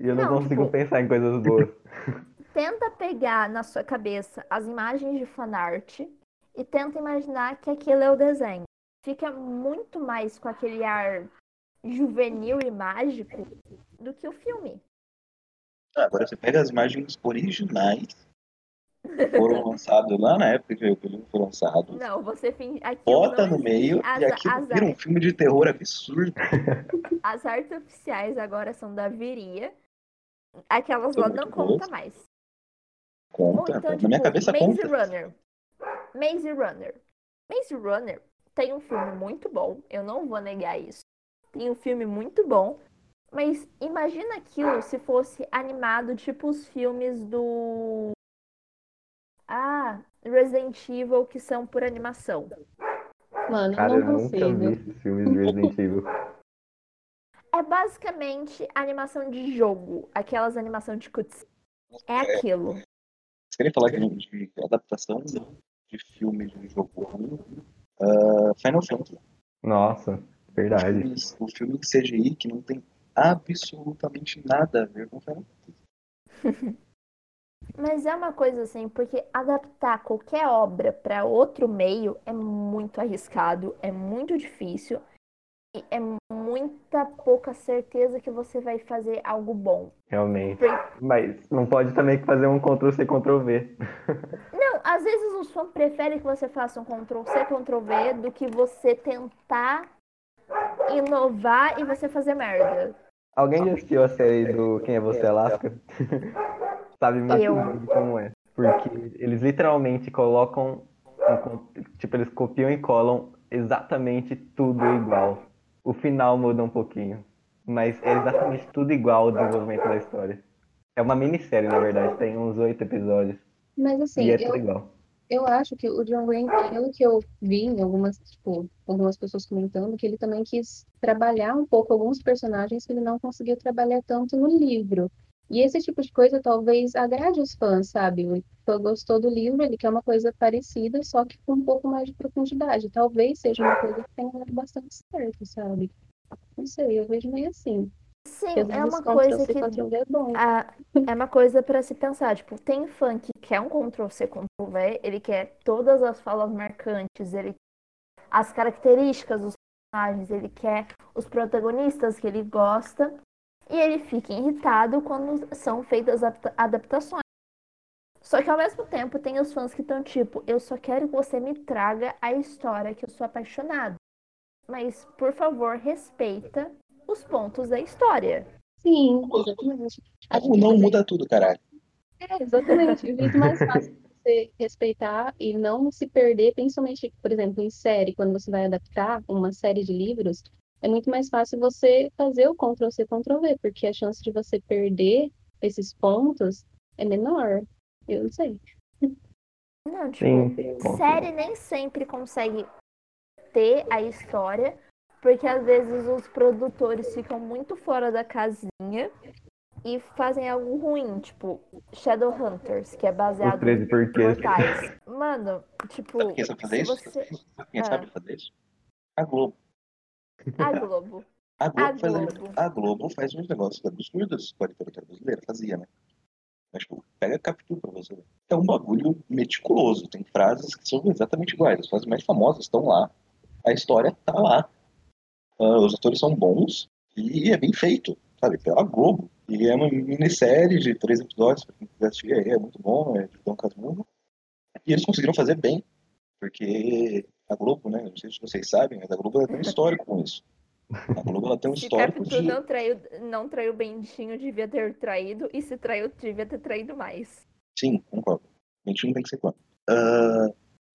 E eu não, Não, consigo tipo- pensar em coisas boas. Tenta pegar na sua cabeça as imagens de fanart e tenta imaginar que aquilo é o desenho. Fica muito mais com aquele ar juvenil e mágico do que o filme. Ah, Agora você pega as imagens originais que foram lançadas lá na época que o livro foi lançado, Não, você finge. Bota no meio. As, e aquilo as, vira um filme de terror absurdo. as artes oficiais agora são da Viria. Aquelas lá não conta boas. mais. Conta, então, na tipo, minha cabeça Maze conta. Runner. Maze Runner. Maze Runner tem um filme muito bom, eu não vou negar isso. Tem um filme muito bom, mas imagina aquilo se fosse animado tipo os filmes do. Ah, Resident Evil que são por animação. Mano, Cara, eu eu não nunca vi consigo. esses filmes de Resident Evil. É basicamente animação de jogo, aquelas animação de cutscene. É aquilo. Vocês querem falar de, de adaptação de filme de jogo ruim? Ah, Final Fantasy. Nossa, O verdade. filme, o filme em CGI que não tem absolutamente nada a ver com Final. Mas é uma coisa assim, porque adaptar qualquer obra para outro meio é muito arriscado, é muito difícil e é muita pouca certeza que você vai fazer algo bom. Realmente. Por- Mas não pode também fazer um Ctrl-C, Ctrl-V. Não, às vezes os fãs preferem que você faça um Ctrl-C, Ctrl-V do que você tentar inovar e você fazer merda. Alguém já assistiu a série do Quem é Você, Alaska? Sabe muito Eu. bem como é. Porque eles literalmente colocam, tipo, eles copiam e colam exatamente tudo igual. O final muda um pouquinho, mas é exatamente tudo igual o desenvolvimento da história. É uma minissérie, na verdade, tem uns oito episódios. Mas assim, e é eu, tudo igual. Eu acho que o John Green, pelo que eu vi em algumas, tipo, algumas pessoas comentando, que ele também quis trabalhar um pouco alguns personagens que ele não conseguiu trabalhar tanto no livro. E esse tipo de coisa talvez agrade os fãs, sabe? O fã gostou do livro, ele quer uma coisa parecida, só que com um pouco mais de profundidade. Talvez seja uma coisa que tenha dado bastante certo, sabe? Não sei, eu vejo meio assim. Sim, Porque é uma coisa que é. Ah, é uma coisa pra se pensar, tipo, tem fã que quer um Ctrl-C, Ctrl-V, ele quer todas as falas marcantes, ele as características dos personagens, ele quer os protagonistas que ele gosta, e ele fica irritado quando são feitas adapta- adaptações. Só que ao mesmo tempo tem os fãs que estão tipo, eu só quero que você me traga a história que eu sou apaixonado. Mas, por favor, respeita os pontos da história. Sim, exatamente. Acho Ou que não muda tudo, caralho. É, exatamente. O jeito mais fácil de você respeitar e não se perder, principalmente, por exemplo, em série, quando você vai adaptar uma série de livros, é muito mais fácil você fazer o Ctrl-C, Ctrl-V, porque a chance de você perder esses pontos é menor. Eu não sei. Não, tipo, Sim, série nem sempre consegue ter a história, porque às vezes os produtores ficam muito fora da casinha e fazem algo ruim, tipo Shadowhunters, que é Os baseado 13 em porquês. portais. Mano, tipo, Sabe quem sabe fazer se isso? você... Quem Ah. sabe fazer isso? A Globo. A Globo. A Globo, A faz, Globo. a Globo faz uns negócios absurdos com a literatura brasileira, fazia, né? Mas, tipo, pega captura pra você. É um bagulho meticuloso. Tem frases que são exatamente iguais. As frases mais famosas estão lá. A história tá lá. Ah, os atores são bons e é bem feito, sabe? Pela Globo. E é uma minissérie de três episódios, pra quem quiser assistir aí, é muito bom, é de Dom Casmurro. E eles conseguiram fazer bem, porque a Globo, né? Não sei se vocês sabem, mas a Globo tem um histórico com isso. A Globo ela tem um Se histórico Capitu de. não traiu, não traiu o Bentinho, devia ter traído, e se traiu, devia ter traído mais. Sim, concordo. Não tem que ser contra. Ah,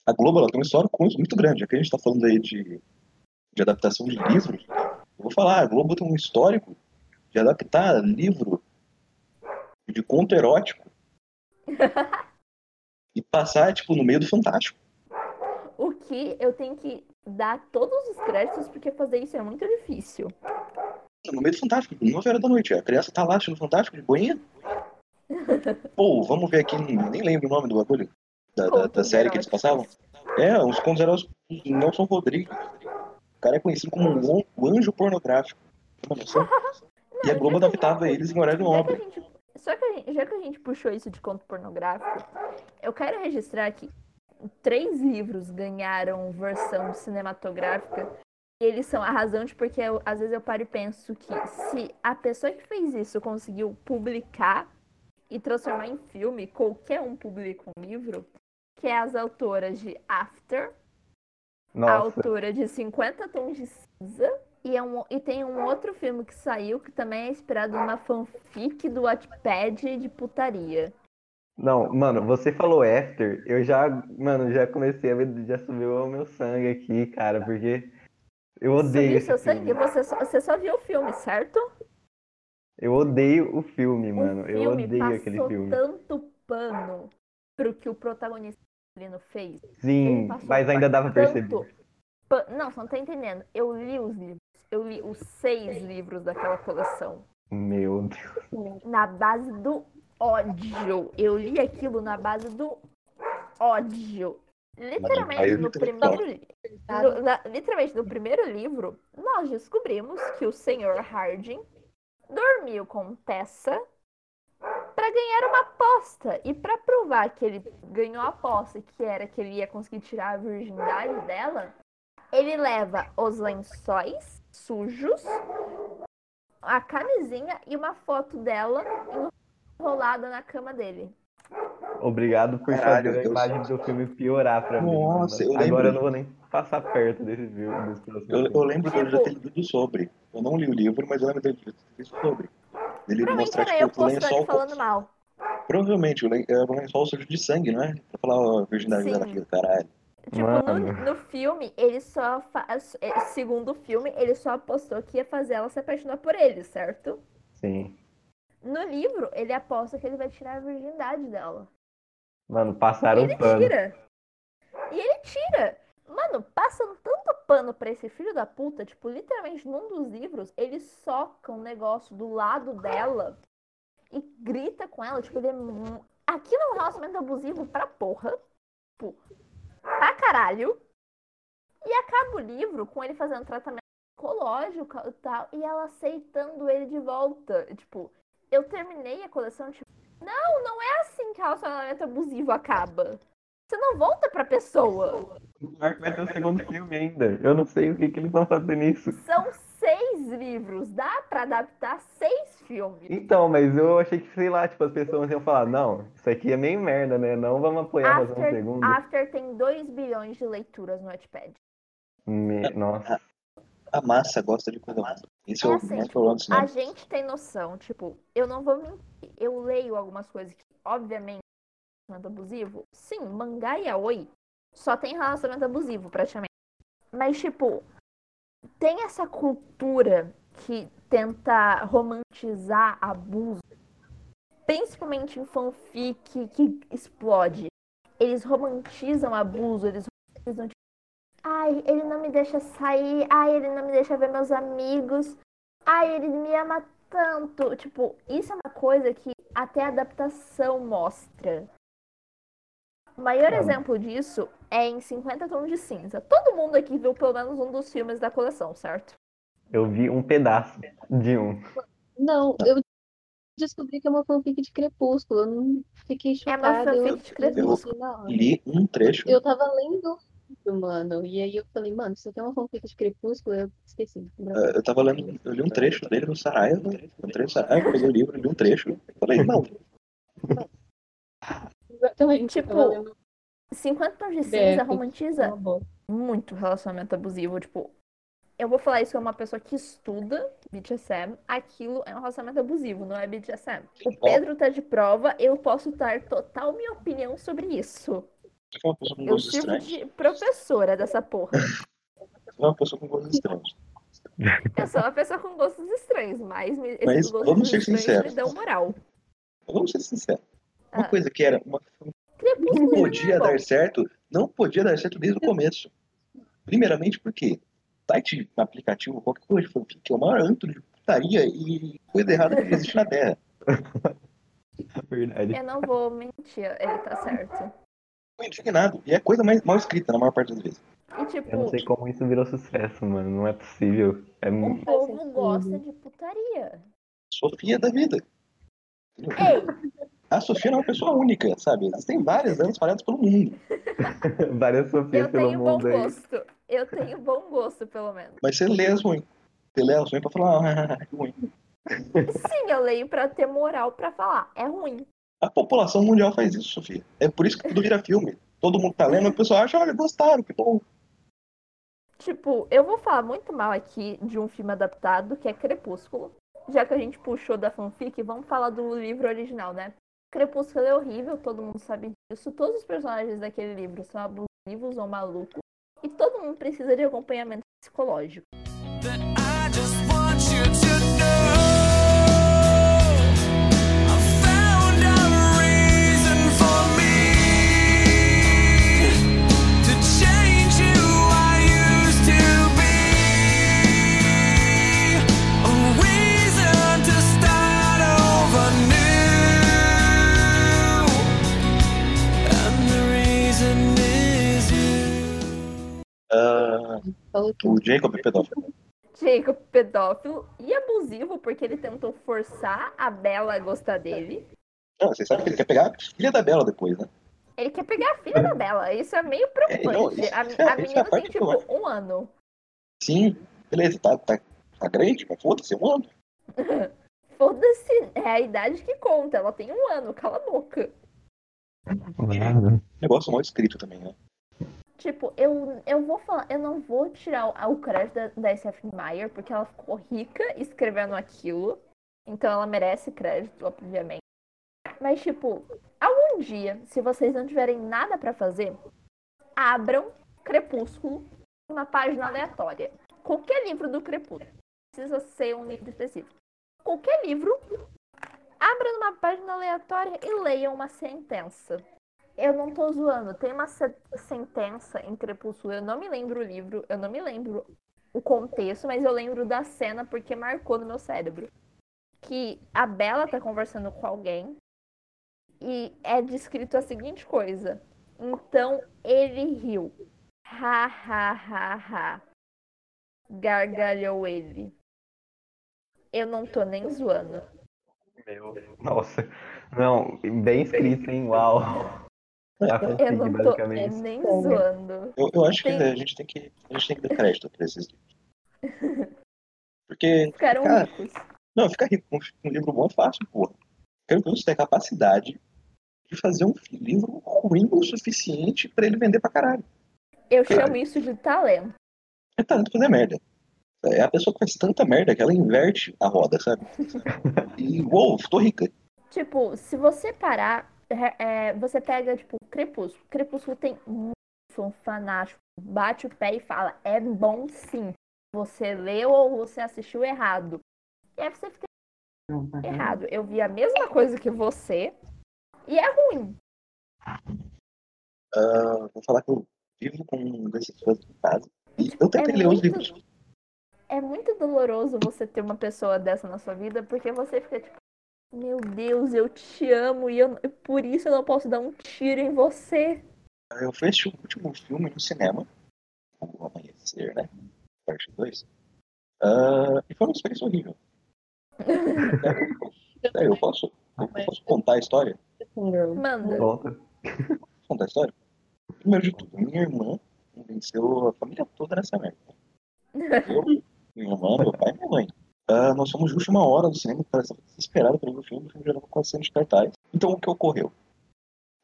a Globo ela tem uma história com isso muito grande. Que a gente está falando aí de, de adaptação de livros, eu vou falar, a Globo tem um histórico de adaptar livro de conto erótico e passar, tipo, no meio do fantástico. O que eu tenho que dar todos os créditos, porque fazer isso é muito difícil. No meio do fantástico, 9 horas da noite. A criança tá lá assistindo fantástico de boinha. Pô, vamos ver aqui, nem lembro o nome do bagulho. Da, da, da série que eles passavam. É, uns contos eróticos Nelson Rodrigues. O cara é conhecido como um o anjo pornográfico. Uma noção? E a Globo adaptava eles em horário nobre. gente- Só que gente, já que a gente puxou isso de conto pornográfico, eu quero registrar que três livros ganharam versão cinematográfica e eles são a razão de porque eu- às vezes eu paro e penso que se a pessoa que fez isso conseguiu publicar e transformar em filme, qualquer um publica um livro, que é as autoras de After, a Nossa, autora de 50 Tons de Cinza. E, é um, e tem um outro filme que saiu que também é inspirado numa fanfic do Wattpad de putaria. não, mano, você falou After, eu já, mano, já comecei a ver, já subiu o meu sangue aqui, cara, porque eu odeio Subiu esse seu filme. sangue? Você só, você só viu o filme, certo? Eu odeio o filme, mano, o eu filme odeio passou aquele filme. tanto pano pro que o protagonista masculino fez. Sim, mas ainda dá pra tanto perceber. Não, você não tá entendendo. Eu li os livros. Eu li os seis livros daquela coleção. Meu Deus. na base do ódio. Eu li aquilo na base do ódio. Literalmente no primeiro li- no- na- literalmente no primeiro livro, nós descobrimos que o Sr. Harding dormiu com Tessa pra ganhar uma aposta. E pra provar que ele ganhou a aposta, que era que ele ia conseguir tirar a virgindade dela, ele leva os lençóis sujos, a camisinha e uma foto dela enrolada na cama dele. Obrigado por Caralho, fazer a imagem do filme piorar pra mim. Nossa, eu lembro- Agora eu não vou nem passar perto desse filme. Desse Eu, eu lembro de eu já ter lido sobre. Eu não li o livro, mas eu lembro dele ter lido sobre. Ele Provavelmente mostrar, era eu tipo, o postando lençol. e falando mal. Provavelmente, o len- era um lençol sujo de sangue, não é? Pra falar ó, a virgindade Sim. dela aqui, caralho. Tipo, no, no filme, ele só faz. eh, Segundo o filme, ele só apostou que ia fazer ela se apaixonar por ele, certo? Sim. No livro, ele aposta que ele vai tirar a virgindade dela. Mano, E passaram ele o pano. tira. E ele tira. Mano, passam tanto pano pra esse filho da puta, tipo, literalmente num dos livros, ele soca um negócio do lado dela e grita com ela, tipo, ele é. Aquilo é um relacionamento abusivo pra porra. Tipo, pra caralho. E acaba o livro com ele fazendo tratamento psicológico e tal, e ela aceitando ele de volta. Tipo, eu terminei a coleção, tipo, não, não é assim que relacionamento abusivo acaba. Você não volta pra pessoa. Pior que vai ter o segundo filme ainda. Eu não sei o que, que eles vão fazer nisso. São seis livros, dá pra adaptar seis filmes. Então, mas eu achei que, sei lá, tipo, as pessoas iam falar, não, isso aqui é meio merda, né? Não vamos apoiar fazer um After, segundo. After tem 2 bilhões de leituras no Wattpad. Me- Nossa. A massa gosta de coisa boa. Esse é, É o assim, tipo. A gente tem noção, tipo, eu não vou mentir. Eu leio algumas coisas que, obviamente, relacionamento abusivo. Sim, mangá e yaoi só tem relacionamento abusivo, praticamente. Mas, tipo, tem essa cultura que tenta romantizar abuso, principalmente em fanfic que explode. Eles romantizam abuso, eles romantizam, tipo, ai, ele não me deixa sair, ai, ele não me deixa ver meus amigos, ai, ele me ama tanto. Tipo, isso é uma coisa que até a adaptação mostra. O maior Ah. exemplo disso é em 50 Tons de Cinza. Todo mundo aqui viu pelo menos um dos filmes da coleção, certo? Eu vi um pedaço de um. Não, eu descobri que é uma fanfic de Crepúsculo. Eu não fiquei É uma chocada. Eu, fanfic de eu Crepúsculo. hora. Li um trecho. Eu tava lendo, mano. E aí eu falei, mano, isso aqui é uma fanfic de Crepúsculo. Eu esqueci. eh, Eu tava lendo, eu li um trecho dele no Saraiva. Um trecho do Saraiva, peguei o livro, li um trecho. Falei, não, Exatamente. eu Tipo, lendo 50 Tons de Cinza romantiza muito relacionamento abusivo. Tipo, eu vou falar isso como uma pessoa que estuda BDSM. Aquilo é um relacionamento abusivo, não é BDSM. O Pedro tá de prova, eu posso dar total minha opinião sobre isso. é Eu gostos sirvo de professora dessa porra. Você é uma pessoa com gostos estranhos. Eu sou uma pessoa com gostos estranhos, mas me- esses Mas gostos vamos ser estranhos sinceros. me dão moral. Vamos ser sinceros. Uma Ah. coisa que era uma não podia é bom. dar certo, não podia dar certo desde o começo. Primeiramente porque site, aplicativo, qualquer coisa de fanfic é o maior antro de putaria e coisa errada que existe na Terra. Verdade. Eu não vou mentir, ele tá certo. Tô indignado. E é coisa mais mal escrita na maior parte das vezes. E Eu tipo, não sei como isso virou sucesso, mano. Não é possível. É o mu- povo gosta de putaria. Sofia da vida. Ei, A Sofia não é uma pessoa única, sabe? Existem várias delas espalhadas pelo mundo. várias Sofias eu pelo tenho bom mundo aí. gosto. Eu tenho bom gosto, pelo menos. Mas você lê as ruins. Você lê as ruins pra falar, ah, que ruim. Sim, eu leio pra ter moral pra falar. É ruim. A população mundial faz isso, Sofia. É por isso que tudo vira filme. Todo mundo tá lendo, a pessoa acha, olha, gostaram, que bom. Tipo, eu vou falar muito mal aqui de um filme adaptado, que é Crepúsculo. Já que a gente puxou da fanfic, vamos falar do livro original, né? Crepúsculo é horrível, todo mundo sabe disso. Todos os personagens daquele livro são abusivos ou malucos. E todo mundo precisa de acompanhamento psicológico. Falou que o Jacob é pedófilo. Jacob pedófilo e abusivo, porque ele tentou forçar a Bella a gostar dele. Não, vocês sabem que ele quer pegar a filha da Bela depois, né? Ele quer pegar a filha da Bela. Isso é meio preocupante. não, isso- a, é- a isso é a menina tem, que eu tipo, um ano. Sim, beleza, tá, tá, tá grande, mas foda-se, um ano. Foda-se, é a idade que conta. Ela tem um ano, cala a boca. Negócio mal escrito também, né? Tipo, eu, eu vou falar, eu não vou tirar o, o crédito da, da SF Meyer, porque ela ficou rica escrevendo aquilo. Então ela merece crédito, obviamente. Mas, tipo, algum dia, se vocês não tiverem nada pra fazer, abram Crepúsculo numa página aleatória. Qualquer livro do Crepúsculo. Precisa ser um livro específico. Qualquer livro, abra numa página aleatória e leiam uma sentença. Eu não tô zoando. Tem uma se- sentença em Crepúsculo. Eu não me lembro o livro, eu não me lembro o contexto, mas eu lembro da cena porque marcou no meu cérebro. Que a Bella tá conversando com alguém e é descrito a seguinte coisa. Então ele riu. Ha, ha, ha, ha. Gargalhou ele. Eu não tô nem zoando. Meu, nossa. Não, bem escrito, hein? Uau. Tá com Eu feed, não tô é, nem zoando. Eu, eu acho que Tem- a gente tem que, a gente tem que dar crédito pra esses livros. Porque, Ficaram cara, ricos. não, ficar rico com um livro bom é fácil, porra. Quero que você tenha capacidade de fazer um livro ruim o suficiente pra ele vender pra caralho. Eu chamo isso de talento. É talento fazer merda. É a pessoa que faz tanta merda que ela inverte a roda, sabe? E, uou, tô rica. Tipo, se você parar, é, você pega, tipo, Crepúsculo. Crepúsculo tem muito fã fanático. Bate o pé e fala, é bom sim. Você leu ou você assistiu errado. E aí você fica errado. Eu vi a mesma coisa que você e é ruim. Ah, vou falar que eu vivo com desses fãs em casa. E eu tentei É ler os livros. É muito doloroso você ter uma pessoa dessa na sua vida, porque você fica tipo, meu Deus, eu te amo e eu, por isso eu não posso dar um tiro em você. Eu fui assistir o último filme no cinema, O Amanhecer, né? Parte 2. Ah, e foi uma experiência horrível. Sério, eu posso, eu posso contar a história? Manda. Posso contar a história? Primeiro de tudo, minha irmã convenceu a família toda nessa merda. Eu, minha irmã, meu pai e minha mãe. Ah, nós fomos justo uma hora no cinema, cara desesperado para ver o filme, o filme já estava quase sendo de cartaz. Então o que ocorreu?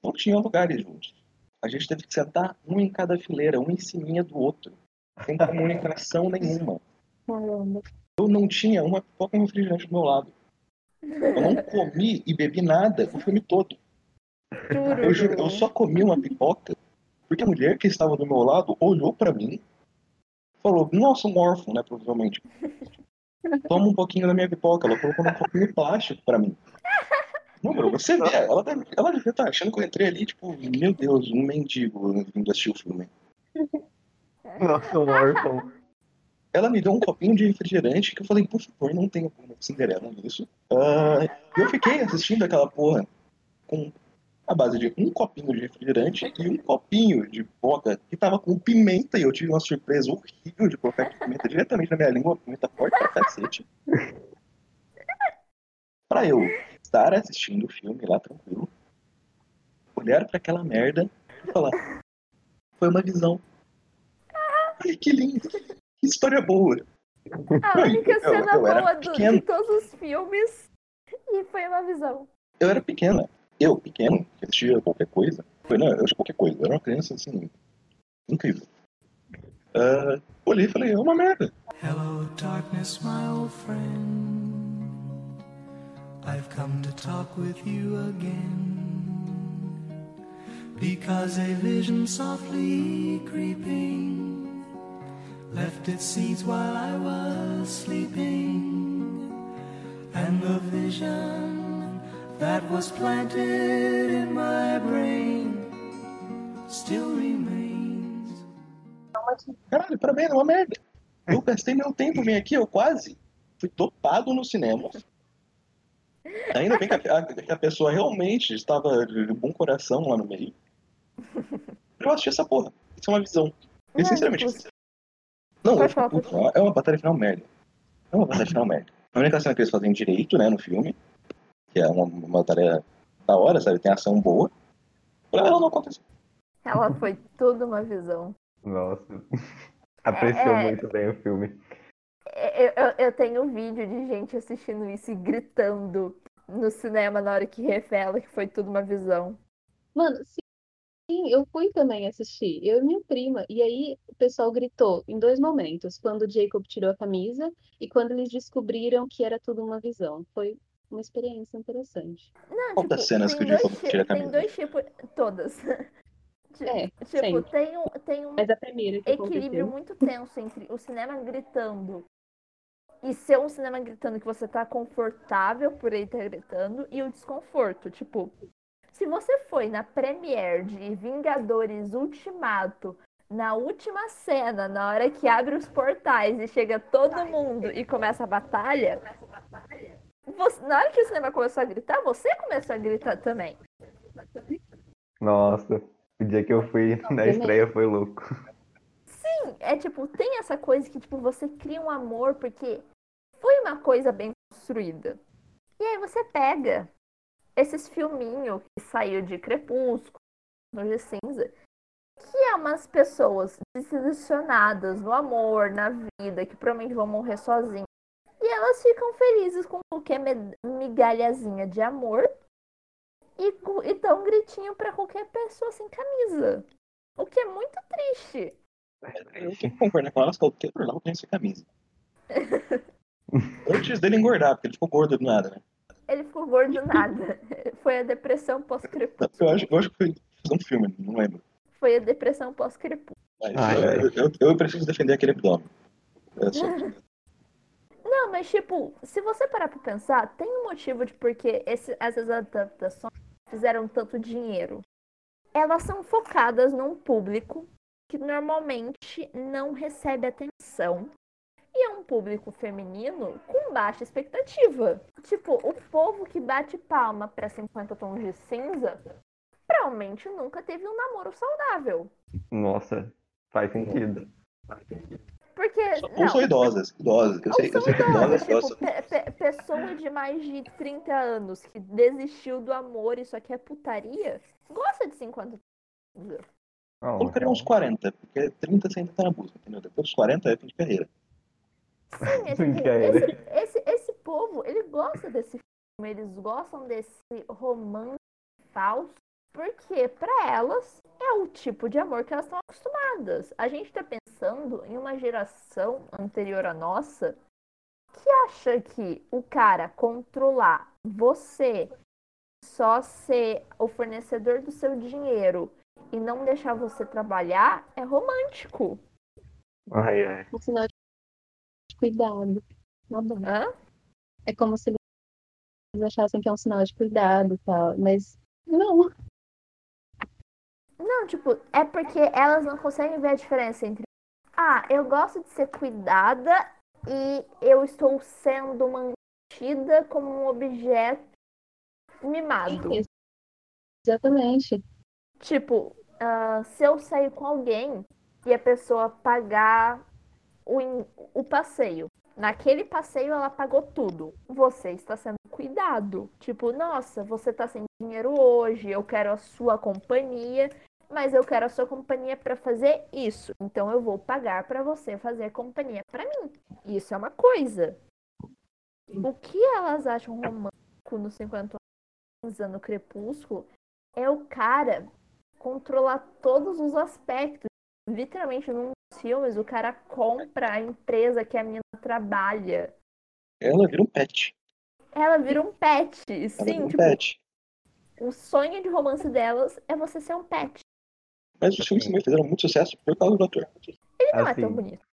Não tinha lugares juntos. A gente teve que sentar um em cada fileira, um em cima do outro. Sem comunicação nenhuma. Eu não tinha uma pipoca e um refrigerante do meu lado. Eu não comi e bebi nada o filme todo. Eu juro, eu só comi uma pipoca porque a mulher que estava do meu lado olhou pra mim falou, nossa, um órfão, né, provavelmente. Toma um pouquinho da minha pipoca. Ela colocou num copinho plástico pra mim. Não, bro, você vê, ela deve, ela devia estar achando que eu entrei ali, tipo, meu Deus, um mendigo vindo assistir o filme. Nossa, um órfão. Ela me deu um copinho de refrigerante que eu falei, por favor, não tenha como Cinderela nisso. E eu fiquei assistindo aquela porra com a base de um copinho de refrigerante e um copinho de boca que tava com pimenta e eu tive uma surpresa horrível de colocar pimenta diretamente na minha língua, pimenta forte pra cacete. Pra eu estar assistindo o filme lá tranquilo, olhar pra aquela merda e falar: Foi uma visão. Ai, que lindo! Que história boa! A única Eu- cena eu boa do- de todos os filmes. E foi uma visão. Eu era pequena. Eu, pequeno, que assistia qualquer coisa. Foi, não, eu assistia qualquer coisa. Era uma criança, assim, incrível. Ah, olhei e falei, é uma merda. Hello, darkness, my old friend. I've come to talk with you again. Because a vision softly creeping left its seeds while I was sleeping. And the vision that was planted in my brain still remains. Caralho, parabéns, é uma merda. Eu gastei meu tempo, vim aqui, eu quase fui topado no cinema. Ainda bem que a, a- que a pessoa realmente estava de bom coração lá no meio. Eu assisti essa porra. Isso é uma visão. E Não, sinceramente. Não, puto. É uma batalha final merda. É uma batalha final merda. A única cena que eles fazem direito, né, no filme, que é uma, uma batalha da hora, sabe? Tem ação boa. Pra ela não aconteceu. Ela foi tudo uma visão. Nossa. Apreciou É. muito bem o filme. É, Eu, eu, eu tenho um vídeo de gente assistindo isso e gritando no cinema na hora que revela que foi tudo uma visão. Mano, sim, eu fui também assistir, eu e minha prima. E aí o pessoal gritou em dois momentos, quando o Jacob tirou a camisa e quando eles descobriram que era tudo uma visão. Foi uma experiência interessante. Não, Qual das cenas tem que o ti- tira a Tem dois tipos. Todas. É, tipo, sempre. tem um, tem um Mas a primeira que equilíbrio aconteceu, muito tenso entre o cinema gritando e ser um cinema gritando que você tá confortável por ele estar gritando e o desconforto. Tipo, se você foi na premiere de Vingadores Ultimato, na última cena, na hora que abre os portais e chega todo mundo e começa a batalha, você- na hora que o cinema começou a gritar, você começou a gritar também. Nossa. O dia que eu fui na também. estreia foi louco. É tipo, tem essa coisa que tipo, você cria um amor porque foi uma coisa bem construída. E aí você pega esses filminhos que saiu de Crepúsculo, no de Cinza, que é umas pessoas desilusionadas no amor, na vida, que provavelmente vão morrer sozinhas. Elas ficam felizes com qualquer migalhazinha de amor e, e dão um gritinho pra qualquer pessoa sem camisa. O que é muito triste. Eu tenho que concordar com elas que o Taylor Lautner tem essa camisa. Antes dele engordar, porque ele ficou gordo do nada, né? Ele ficou gordo do nada. Foi a depressão pós-crepúsculo. Eu acho, eu acho que foi um filme, não lembro. Foi a depressão pós-crepúsculo. Eu, eu- eu preciso defender aquele abdômen. É só- Não, mas tipo, se você parar pra pensar, tem um motivo de porque essas adaptações fizeram tanto dinheiro. Elas são focadas num público que normalmente não recebe atenção. E é um público feminino com baixa expectativa. Tipo, o povo que bate palma pra 50 tons de cinza provavelmente nunca teve um namoro saudável. Nossa, faz sentido. Porque. Ou não, são idosas, idosas. Eu Ou sei, eu são sei que idosas idosas, tipo, gostam. pe- pe- pessoa de mais de 30 anos que desistiu do amor e só quer putaria, gosta de 50 Não, Eu colocaria uns 40, porque 30 você ainda tá na busca, entendeu? Depois dos 40 é fim de carreira. Sim, é, cara. esse, esse, esse povo, ele gosta desse filme, eles gostam desse romance falso, porque pra elas é o tipo de amor que elas estão acostumadas. A gente tá pensando em uma geração anterior à nossa que acha que o cara controlar você, só ser o fornecedor do seu dinheiro e não deixar você trabalhar é romântico. Ai, ai. um sinal de cuidado. Tá. Hã? É como se eles achassem que é um sinal de cuidado e tal. Mas não. Não, tipo, é porque elas não conseguem ver a diferença entre. Ah, eu gosto de ser cuidada e eu estou sendo mantida como um objeto mimado. Exatamente. Tipo, ah, se eu sair com alguém e a pessoa pagar o, in- o passeio. Naquele passeio ela pagou tudo. Você está sendo cuidado. Tipo, nossa, você está sem dinheiro hoje, eu quero a sua companhia, mas eu quero a sua companhia para fazer isso. Então eu vou pagar para você fazer companhia para mim. Isso é uma coisa. O que elas acham romântico no 50 anos no Crepúsculo é o cara controlar todos os aspectos. Literalmente, num dos filmes, o cara compra a empresa que a menina trabalha. Ela vira um pet. Ela vira um pet. Sim, vira um tipo, pet. o sonho de romance delas é você ser um pet. Mas os filmes também fizeram muito sucesso por causa do ator. Ele não é Assim. tão bonito.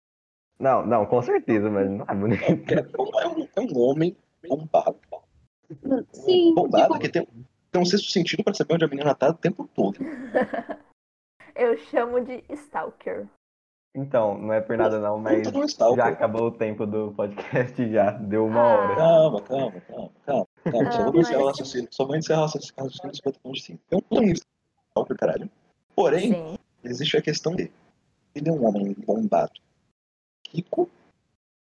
Não, não, com certeza, mas não é bonito. É um, é um homem bombado. Sim, bombado tipo, que tem, tem um sexto sentido pra saber onde a menina tá o tempo todo. Eu chamo de Stalker. Então, não é por nada não, mas um stalker. já acabou o tempo do podcast já. Deu uma Ah. hora. Calma, calma, calma, calma. calma. Só Ah, vou encerrar o raciocínio. Só vou encerrar o raciocínio dos 50 pontos de 5. É um homem stalker, caralho. Porém, Sim. existe a questão de ele é um homem bombado, rico,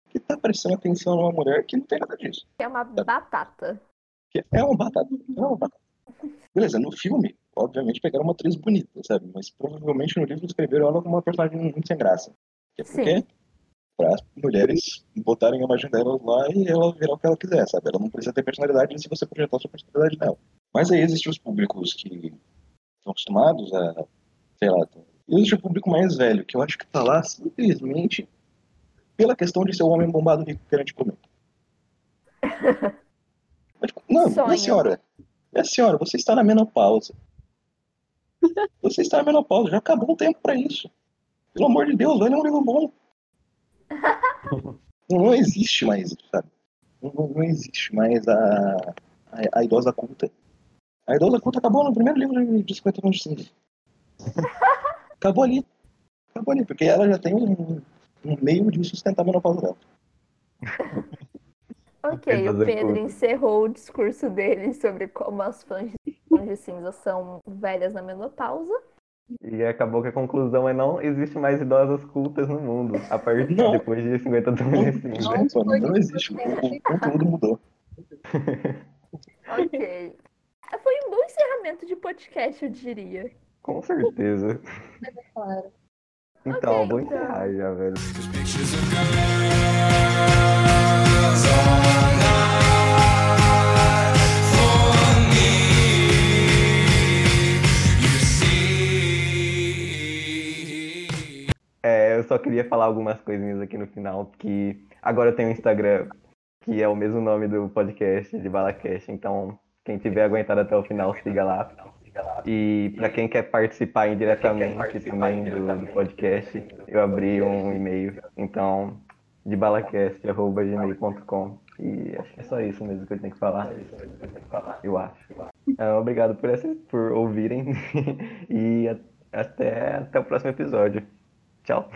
que tá prestando atenção numa mulher que não tem nada disso. É uma batata. É uma batata. É uma batata. Beleza, no filme, obviamente pegaram uma atriz bonita, sabe? Mas provavelmente no livro escreveram ela como uma personagem muito sem graça. Que é porque Sim. para as mulheres botarem a imagem delas lá e ela virar o que ela quiser, sabe? Ela não precisa ter personalidade se você projetar sua personalidade nela. Mas aí existem os públicos que estão acostumados a, sei lá, e existe o público mais velho, que eu acho que tá lá simplesmente pela questão de ser um homem bombado rico querendo comer. Mas, tipo, não, Sonho. minha senhora, minha senhora, você está na menopausa. Você está na menopausa, já acabou o tempo pra isso. Pelo amor de Deus, ler um livro bom. Não, não existe mais sabe? Não, não- não existe mais a, a, a idosa culta. A idosa culta acabou no primeiro livro de- de 50 anos de cinza. Acabou ali. Acabou ali, porque ela já tem um, um meio de sustentar a menopausa dela. Ok, o fazer Pedro encerrou o discurso dele sobre como as fãs de Fãs de Cinza são velhas na menopausa. E acabou que a conclusão é não existe mais idosas cultas no mundo. A partir Não. depois de 50 tons de cinza. Não, não existe. O, o conteúdo mudou. Ok. Foi um bom encerramento de podcast, eu diria. Com certeza. Claro. Então, Ok, vou então. encerrar já, velho. É, eu só queria falar algumas coisinhas aqui no final, que agora eu tenho um Instagram, que é o mesmo nome do podcast de Balacast, então quem tiver aguentado até o final, siga lá. E para quem quer participar indiretamente também do, do podcast, eu abri um e-mail, então de balacast.gmail.com e acho que é só isso mesmo que eu tenho que falar. Eu acho. É, obrigado por, essa, por ouvirem e até, até o próximo episódio. Tchau.